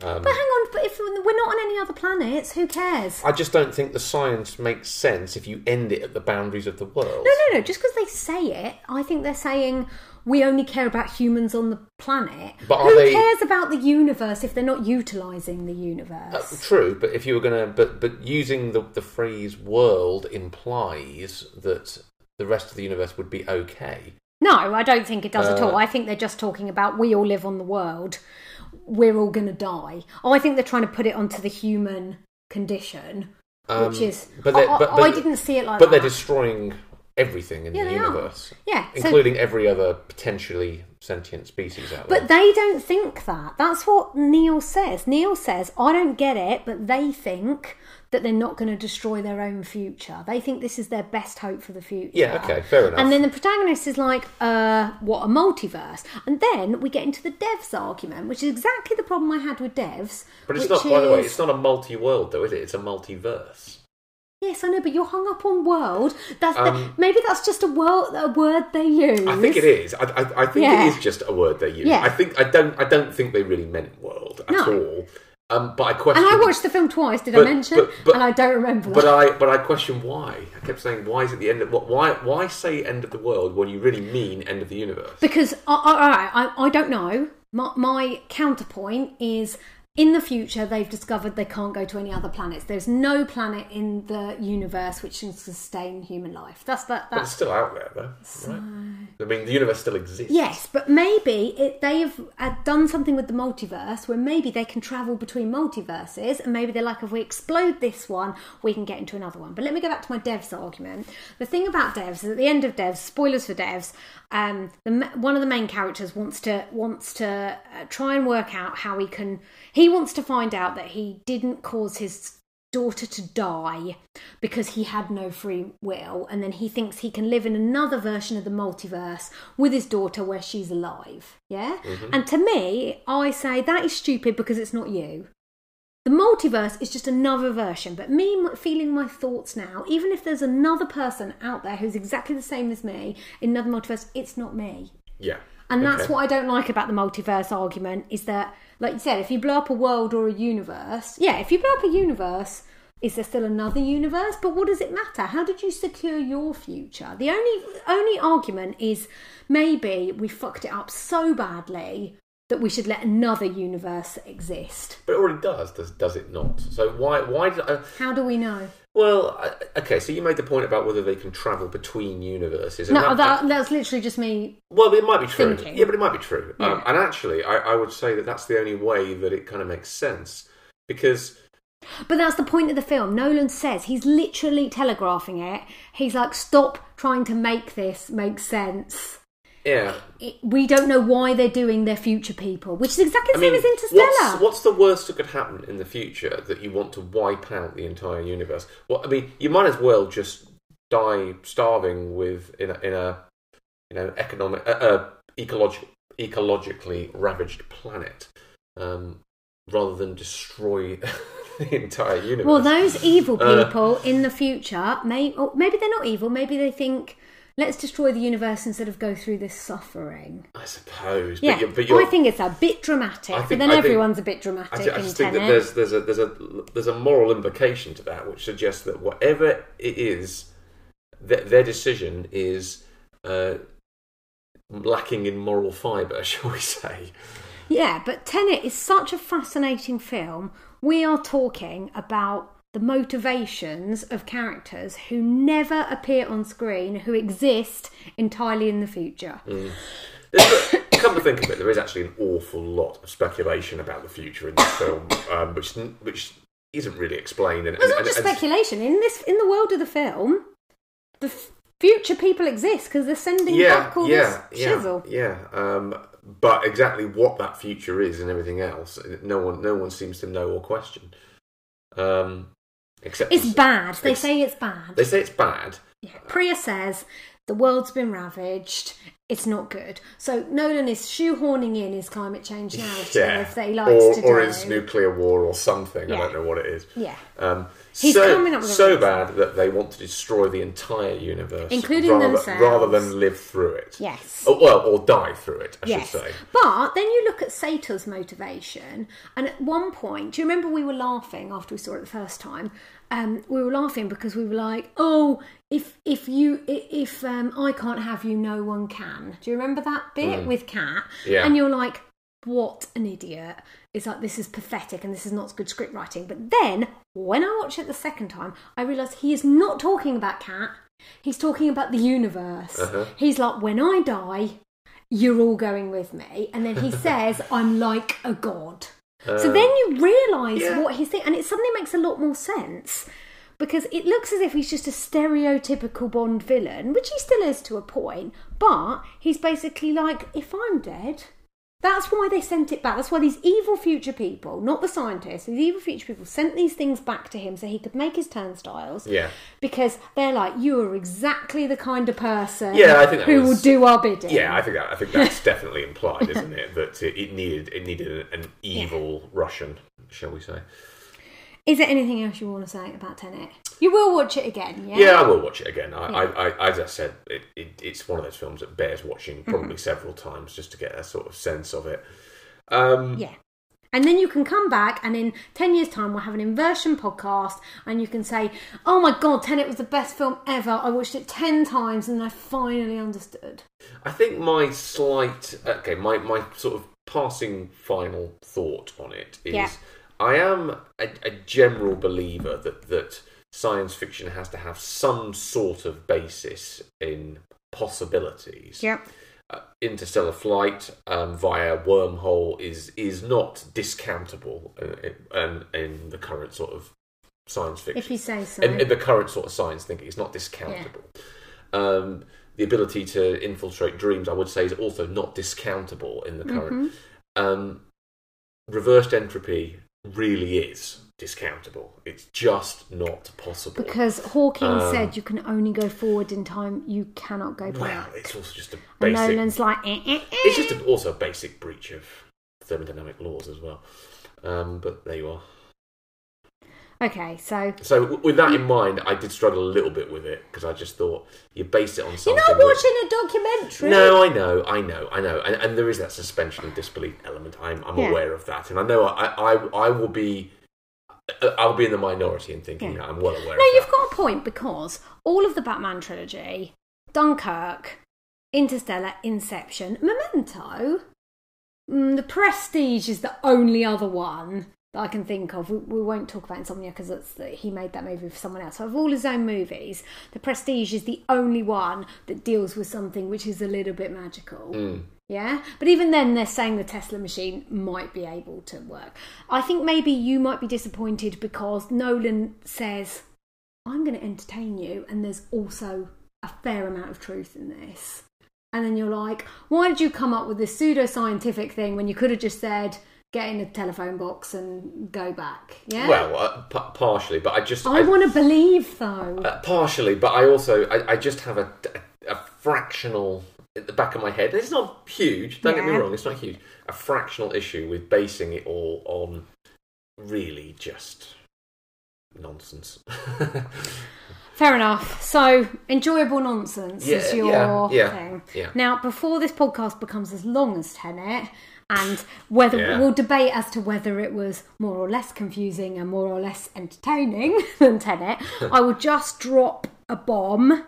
Um, but hang on, but if we're not on any other planets, who cares? I just don't think the science makes sense if you end it at the boundaries of the world. No, no, no. Just because they say it, I think they're saying we only care about humans on the planet. But are Who they- cares about the universe if they're not utilising the Uh, universe? true, but if you were gonna, but but using the the phrase "world" implies that the rest of the universe would be okay. No, I don't think it does at Uh, all. I think they're just talking about we all live on the world. We're all going to die. I think they're trying to put it onto the human condition, Um, which is. but I, but, but I, didn't see it like. But that. they're destroying everything in Yeah, the they are. universe, Yeah, so- including every other potentially sentient species out there. But they don't think that. That's what Neil says. Neil says, I don't get it, but they think that they're not going to destroy their own future. They think this is their best hope for the future. Yeah, okay, fair enough. And then the protagonist is like, uh, what, a multiverse? And then we get into the devs argument, which is exactly the problem I had with devs. But it's not. By the way, it's not a multi-world though, is it? It's a multiverse. Yes, I know, but you're hung up on world. That's the, Um, maybe that's just a word, a word they use. I think it is. I, I, I think Yeah. it is just a word they use. Yeah. I think I don't. I don't think they really meant world at No. all. Um, but I question. And I watched the film twice. Did I mention? but- but- and I don't remember. But that. I, but I question why. I kept saying, why is it the end of what? Why, why say end of the world when you really mean end of the universe? Because I, I, all right, I, I don't know. My, my counterpoint is in the future they've discovered they can't go to any other planets. There's no planet in the universe which can sustain human life. That's that. But it's still out there, though, right? I mean, the universe still exists. Yes, but maybe it, they have uh, done something with the multiverse where maybe they can travel between multiverses, and maybe they're like, if we explode this one, we can get into another one. But let me go back to my devs argument. The thing about devs is at the end of devs, spoilers for devs, um, the, one of the main characters wants to wants to uh, try and work out how he can. He wants to find out that he didn't cause his daughter to die because he had no free will and then he thinks he can live in another version of the multiverse with his daughter where she's alive. Yeah? And to me i say that is stupid because it's not you the multiverse is just another version but me feeling my thoughts now even if there's another person out there who's exactly the same as me in another multiverse it's not me Yeah. and that's Okay. what I don't like about the multiverse argument is that, like you said, if you blow up a world or a universe, yeah, if you blow up a universe, is there still another universe? But what does it matter? How did you secure your future? The only only argument is maybe we fucked it up so badly that we should let another universe exist. But it already does, does does it not? So why why did I, How do we know? well I, okay? So you made the point about whether they can travel between universes. No, that, that's literally just me. Well, it might be true. Thinking. Yeah, but it might be true. Um, and actually, I, I would say that that's the only way that it kind of makes sense because But that's the point of the film. Nolan says he's literally telegraphing it. He's like, stop trying to make this make sense. Yeah, it, we don't know why they're doing their future people, which is exactly the I same mean, as Interstellar. what's, what's the worst that could happen in the future that you want to wipe out the entire universe? Well, I mean, you might as well just die starving with in a, in a you know economic uh, uh, ecologic ecologically ravaged planet um, rather than destroy [laughs] the entire universe. well, those evil Uh, people in the future, may, or maybe they're not evil. Maybe they think, let's destroy the universe instead of go through this suffering. I suppose. Yeah, but you're, but you're, I think it's a bit dramatic, I but think- then I think- everyone's a bit dramatic I, ju- I in just think that there's there's a there's a there's a moral implication to that, which suggests that whatever it is, th- their decision is uh, lacking in moral fibre, [laughs] shall we say? Yeah, but Tenet is such a fascinating film. We are talking about the motivations of characters who never appear on screen, who exist entirely in the future. Mm. [coughs] Come to think of it, there is actually an awful lot of speculation about the future in this film, [coughs] um, which which isn't really explained. And, It's not just and- speculation. In this, in the world of the film, the f- future people exist because they're sending yeah, back all yeah, this yeah, shizzle. yeah. Um, but exactly what that future is and everything else, no one, no one seems to know or question. Um, except It's bad. They It's- say it's bad. They say it's bad. Yeah. Priya says the world's been ravaged. It's not good. So Nolan is shoehorning in his climate change narrative Yeah, that he likes or, to or do. his nuclear war or something. I don't know what it is. Yeah. Um, He's so, coming up with so bad that they want to destroy the entire universe, Including rather, themselves. rather than live through it. Yes. Oh, well, or die through it. I Yes. should say. But then you look at Sator's motivation, and at one point, do you remember we were laughing after we saw it the first time? Um, we were laughing because we were like, "Oh, if if you if um, I can't have you, no one can." Do you remember that bit with Kat? Mm. Yeah. And you're like, "What an idiot!" It's like this is pathetic and this is not good script writing. But then when I watch it the second time, I realise he is not talking about Kat. He's talking about the universe. Uh-huh. He's like, when I die, you're all going with me. And then he [laughs] says, I'm like a god. so then you realise yeah. what he's thinking, and it suddenly makes a lot more sense because it looks as if he's just a stereotypical Bond villain, which he still is to a point, but he's basically like, if I'm dead, that's why they sent it back. That's why these evil future people, not the scientists, these evil future people sent these things back to him so he could make his turnstiles. Yeah. Because they're like, you are exactly the kind of person Yeah, I think who was- will do our bidding. Yeah, I think that, I think that's [laughs] definitely implied, isn't it? That it, it needed it needed an evil Russian, shall we say? Is there anything else you want to say about Tenet? You will watch it again, yeah? Yeah, I will watch it again. I, Yeah. I, I, as I said, it, it, it's one of those films that bears watching probably Mm-hmm. several times just to get a sort of sense of it. Um, Yeah. And then you can come back, and in 10 years' time, we'll have an inversion podcast, and you can say, Oh my god, Tenet was the best film ever. I watched it 10 times, and I finally understood. I think my slight, okay, my, my sort of passing final thought on it is Yeah. I am a, a general believer that, that science fiction has to have some sort of basis in possibilities. Yep. Uh, interstellar flight um, via wormhole is is not discountable in, in, in the current sort of science fiction. If you say so. in, in the current sort of science thinking, it's not discountable. Um, the ability to infiltrate dreams, I would say, is also not discountable in the current. Mm-hmm. Um, reversed entropy really is discountable. It's just not possible. Because Hawking Um, said you can only go forward in time, you cannot go back. well, it's also just a and. Nolan's like, eh, eh, eh. It's just a, also a basic breach of thermodynamic laws as well. Um, but there you are. okay, so So w- with that in mind, I did struggle a little bit with it because I just thought you base it on something. you're not which- watching a documentary. No, I know, I know, I know, and, and there is that suspension of disbelief element. I'm, I'm Yeah. aware of that, and I know I, I, I will be, I'll be in the minority in thinking Yeah. that I'm well aware. No, you've that. got a point because all of the Batman trilogy, Dunkirk, Interstellar, Inception, Memento, mm, The Prestige is the only other one that I can think of. We, we won't talk about Insomnia because he made that movie for someone else. So of all his own movies, The Prestige is the only one that deals with something which is a little bit magical. Mm. Yeah, but even then, they're saying the Tesla machine might be able to work. I think maybe you might be disappointed because Nolan says, I'm going to entertain you, and there's also a fair amount of truth in this. And then you're like, why did you come up with this pseudoscientific thing when you could have just said, get in a telephone box and go back? Yeah. Well, uh, p- partially, but I just I want to believe though. Uh, partially, but I also I, I just have a, a, a fractional at the back of my head. It's not huge. Don't get me wrong. It's not huge. A fractional issue with basing it all on really just nonsense. [laughs] Fair enough. So enjoyable nonsense is your yeah, yeah, thing. yeah. Now, before this podcast becomes as long as Tenet, and whether Yeah. we'll debate as to whether it was more or less confusing and more or less entertaining [laughs] than Tenet, [laughs] I will just drop a bomb.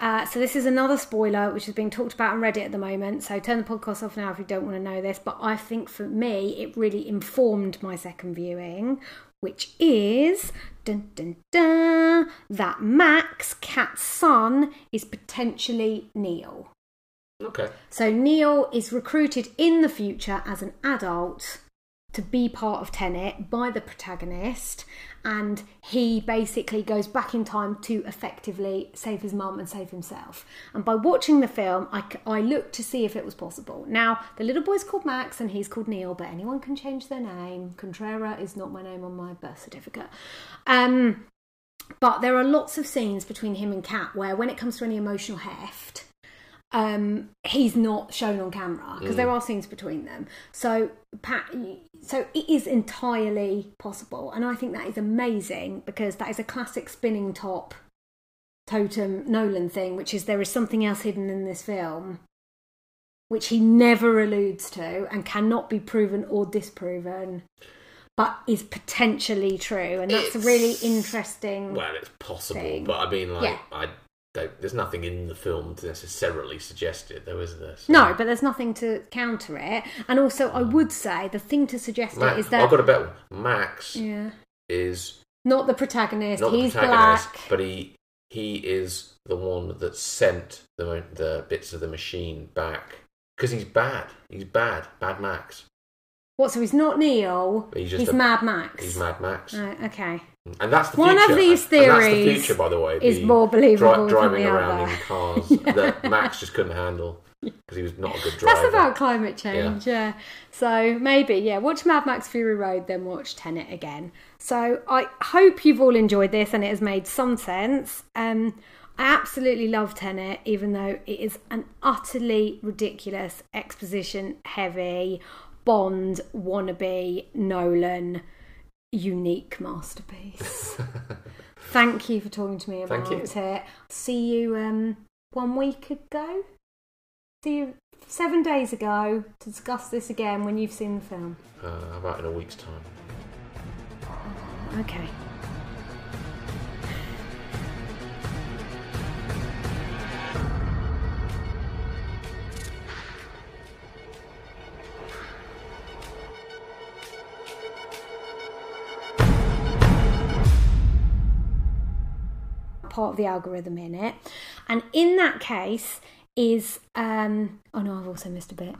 Uh, so this is another spoiler which is being talked about on Reddit at the moment. So turn the podcast off now if you don't want to know this. But I think for me, it really informed my second viewing, which is dun, dun, dun, that Max, Kat's son, is potentially Neil. okay. So Neil is recruited in the future as an adult to be part of Tenet by the protagonist, and he basically goes back in time to effectively save his mum and save himself. And by watching the film, I, I looked to see if it was possible. Now, the little boy's called Max and he's called Neil, but anyone can change their name. Contrera is not my name on my birth certificate. Um, but there are lots of scenes between him and Kat where, when it comes to any emotional heft, um, he's not shown on camera because there are scenes between them. So, Pat, so it is entirely possible, and I think that is amazing because that is a classic spinning top totem Nolan thing, which is there is something else hidden in this film. Which he never alludes to and cannot be proven or disproven, but is potentially true, and that's a really interesting. Well, it's possible, thing. but I mean, like, Yeah. I there's nothing in the film to necessarily suggest it, though, is there? So- No, but there's nothing to counter it. And also, I would say the thing to suggest it is that I've got a better one. Max yeah, is not the protagonist. not the He's protagonist, black. but he he is the one that sent the the bits of the machine back because he's bad. He's bad, bad Max. What? So he's not Neil. He's He's, just a- Mad Max. He's Mad Max, Right, okay. And that's the One of future. these And that's the future, by the way. is the more believable than driving the around other. in [laughs] cars that Max just couldn't handle because he was not a good driver. That's about climate change, yeah. So maybe, yeah, watch Mad Max Fury Road, then watch Tenet again. So I hope you've all enjoyed this and it has made some sense. Um, I absolutely love Tenet, even though it is an utterly ridiculous, exposition heavy, Bond wannabe, Nolan unique masterpiece. [laughs] Thank you for talking to me about it. See you um, one week ago. See you seven days ago to discuss this again when you've seen the film. Uh, about in a week's time? Okay. Part of the algorithm in it. And in that case is um oh no i've also missed a bit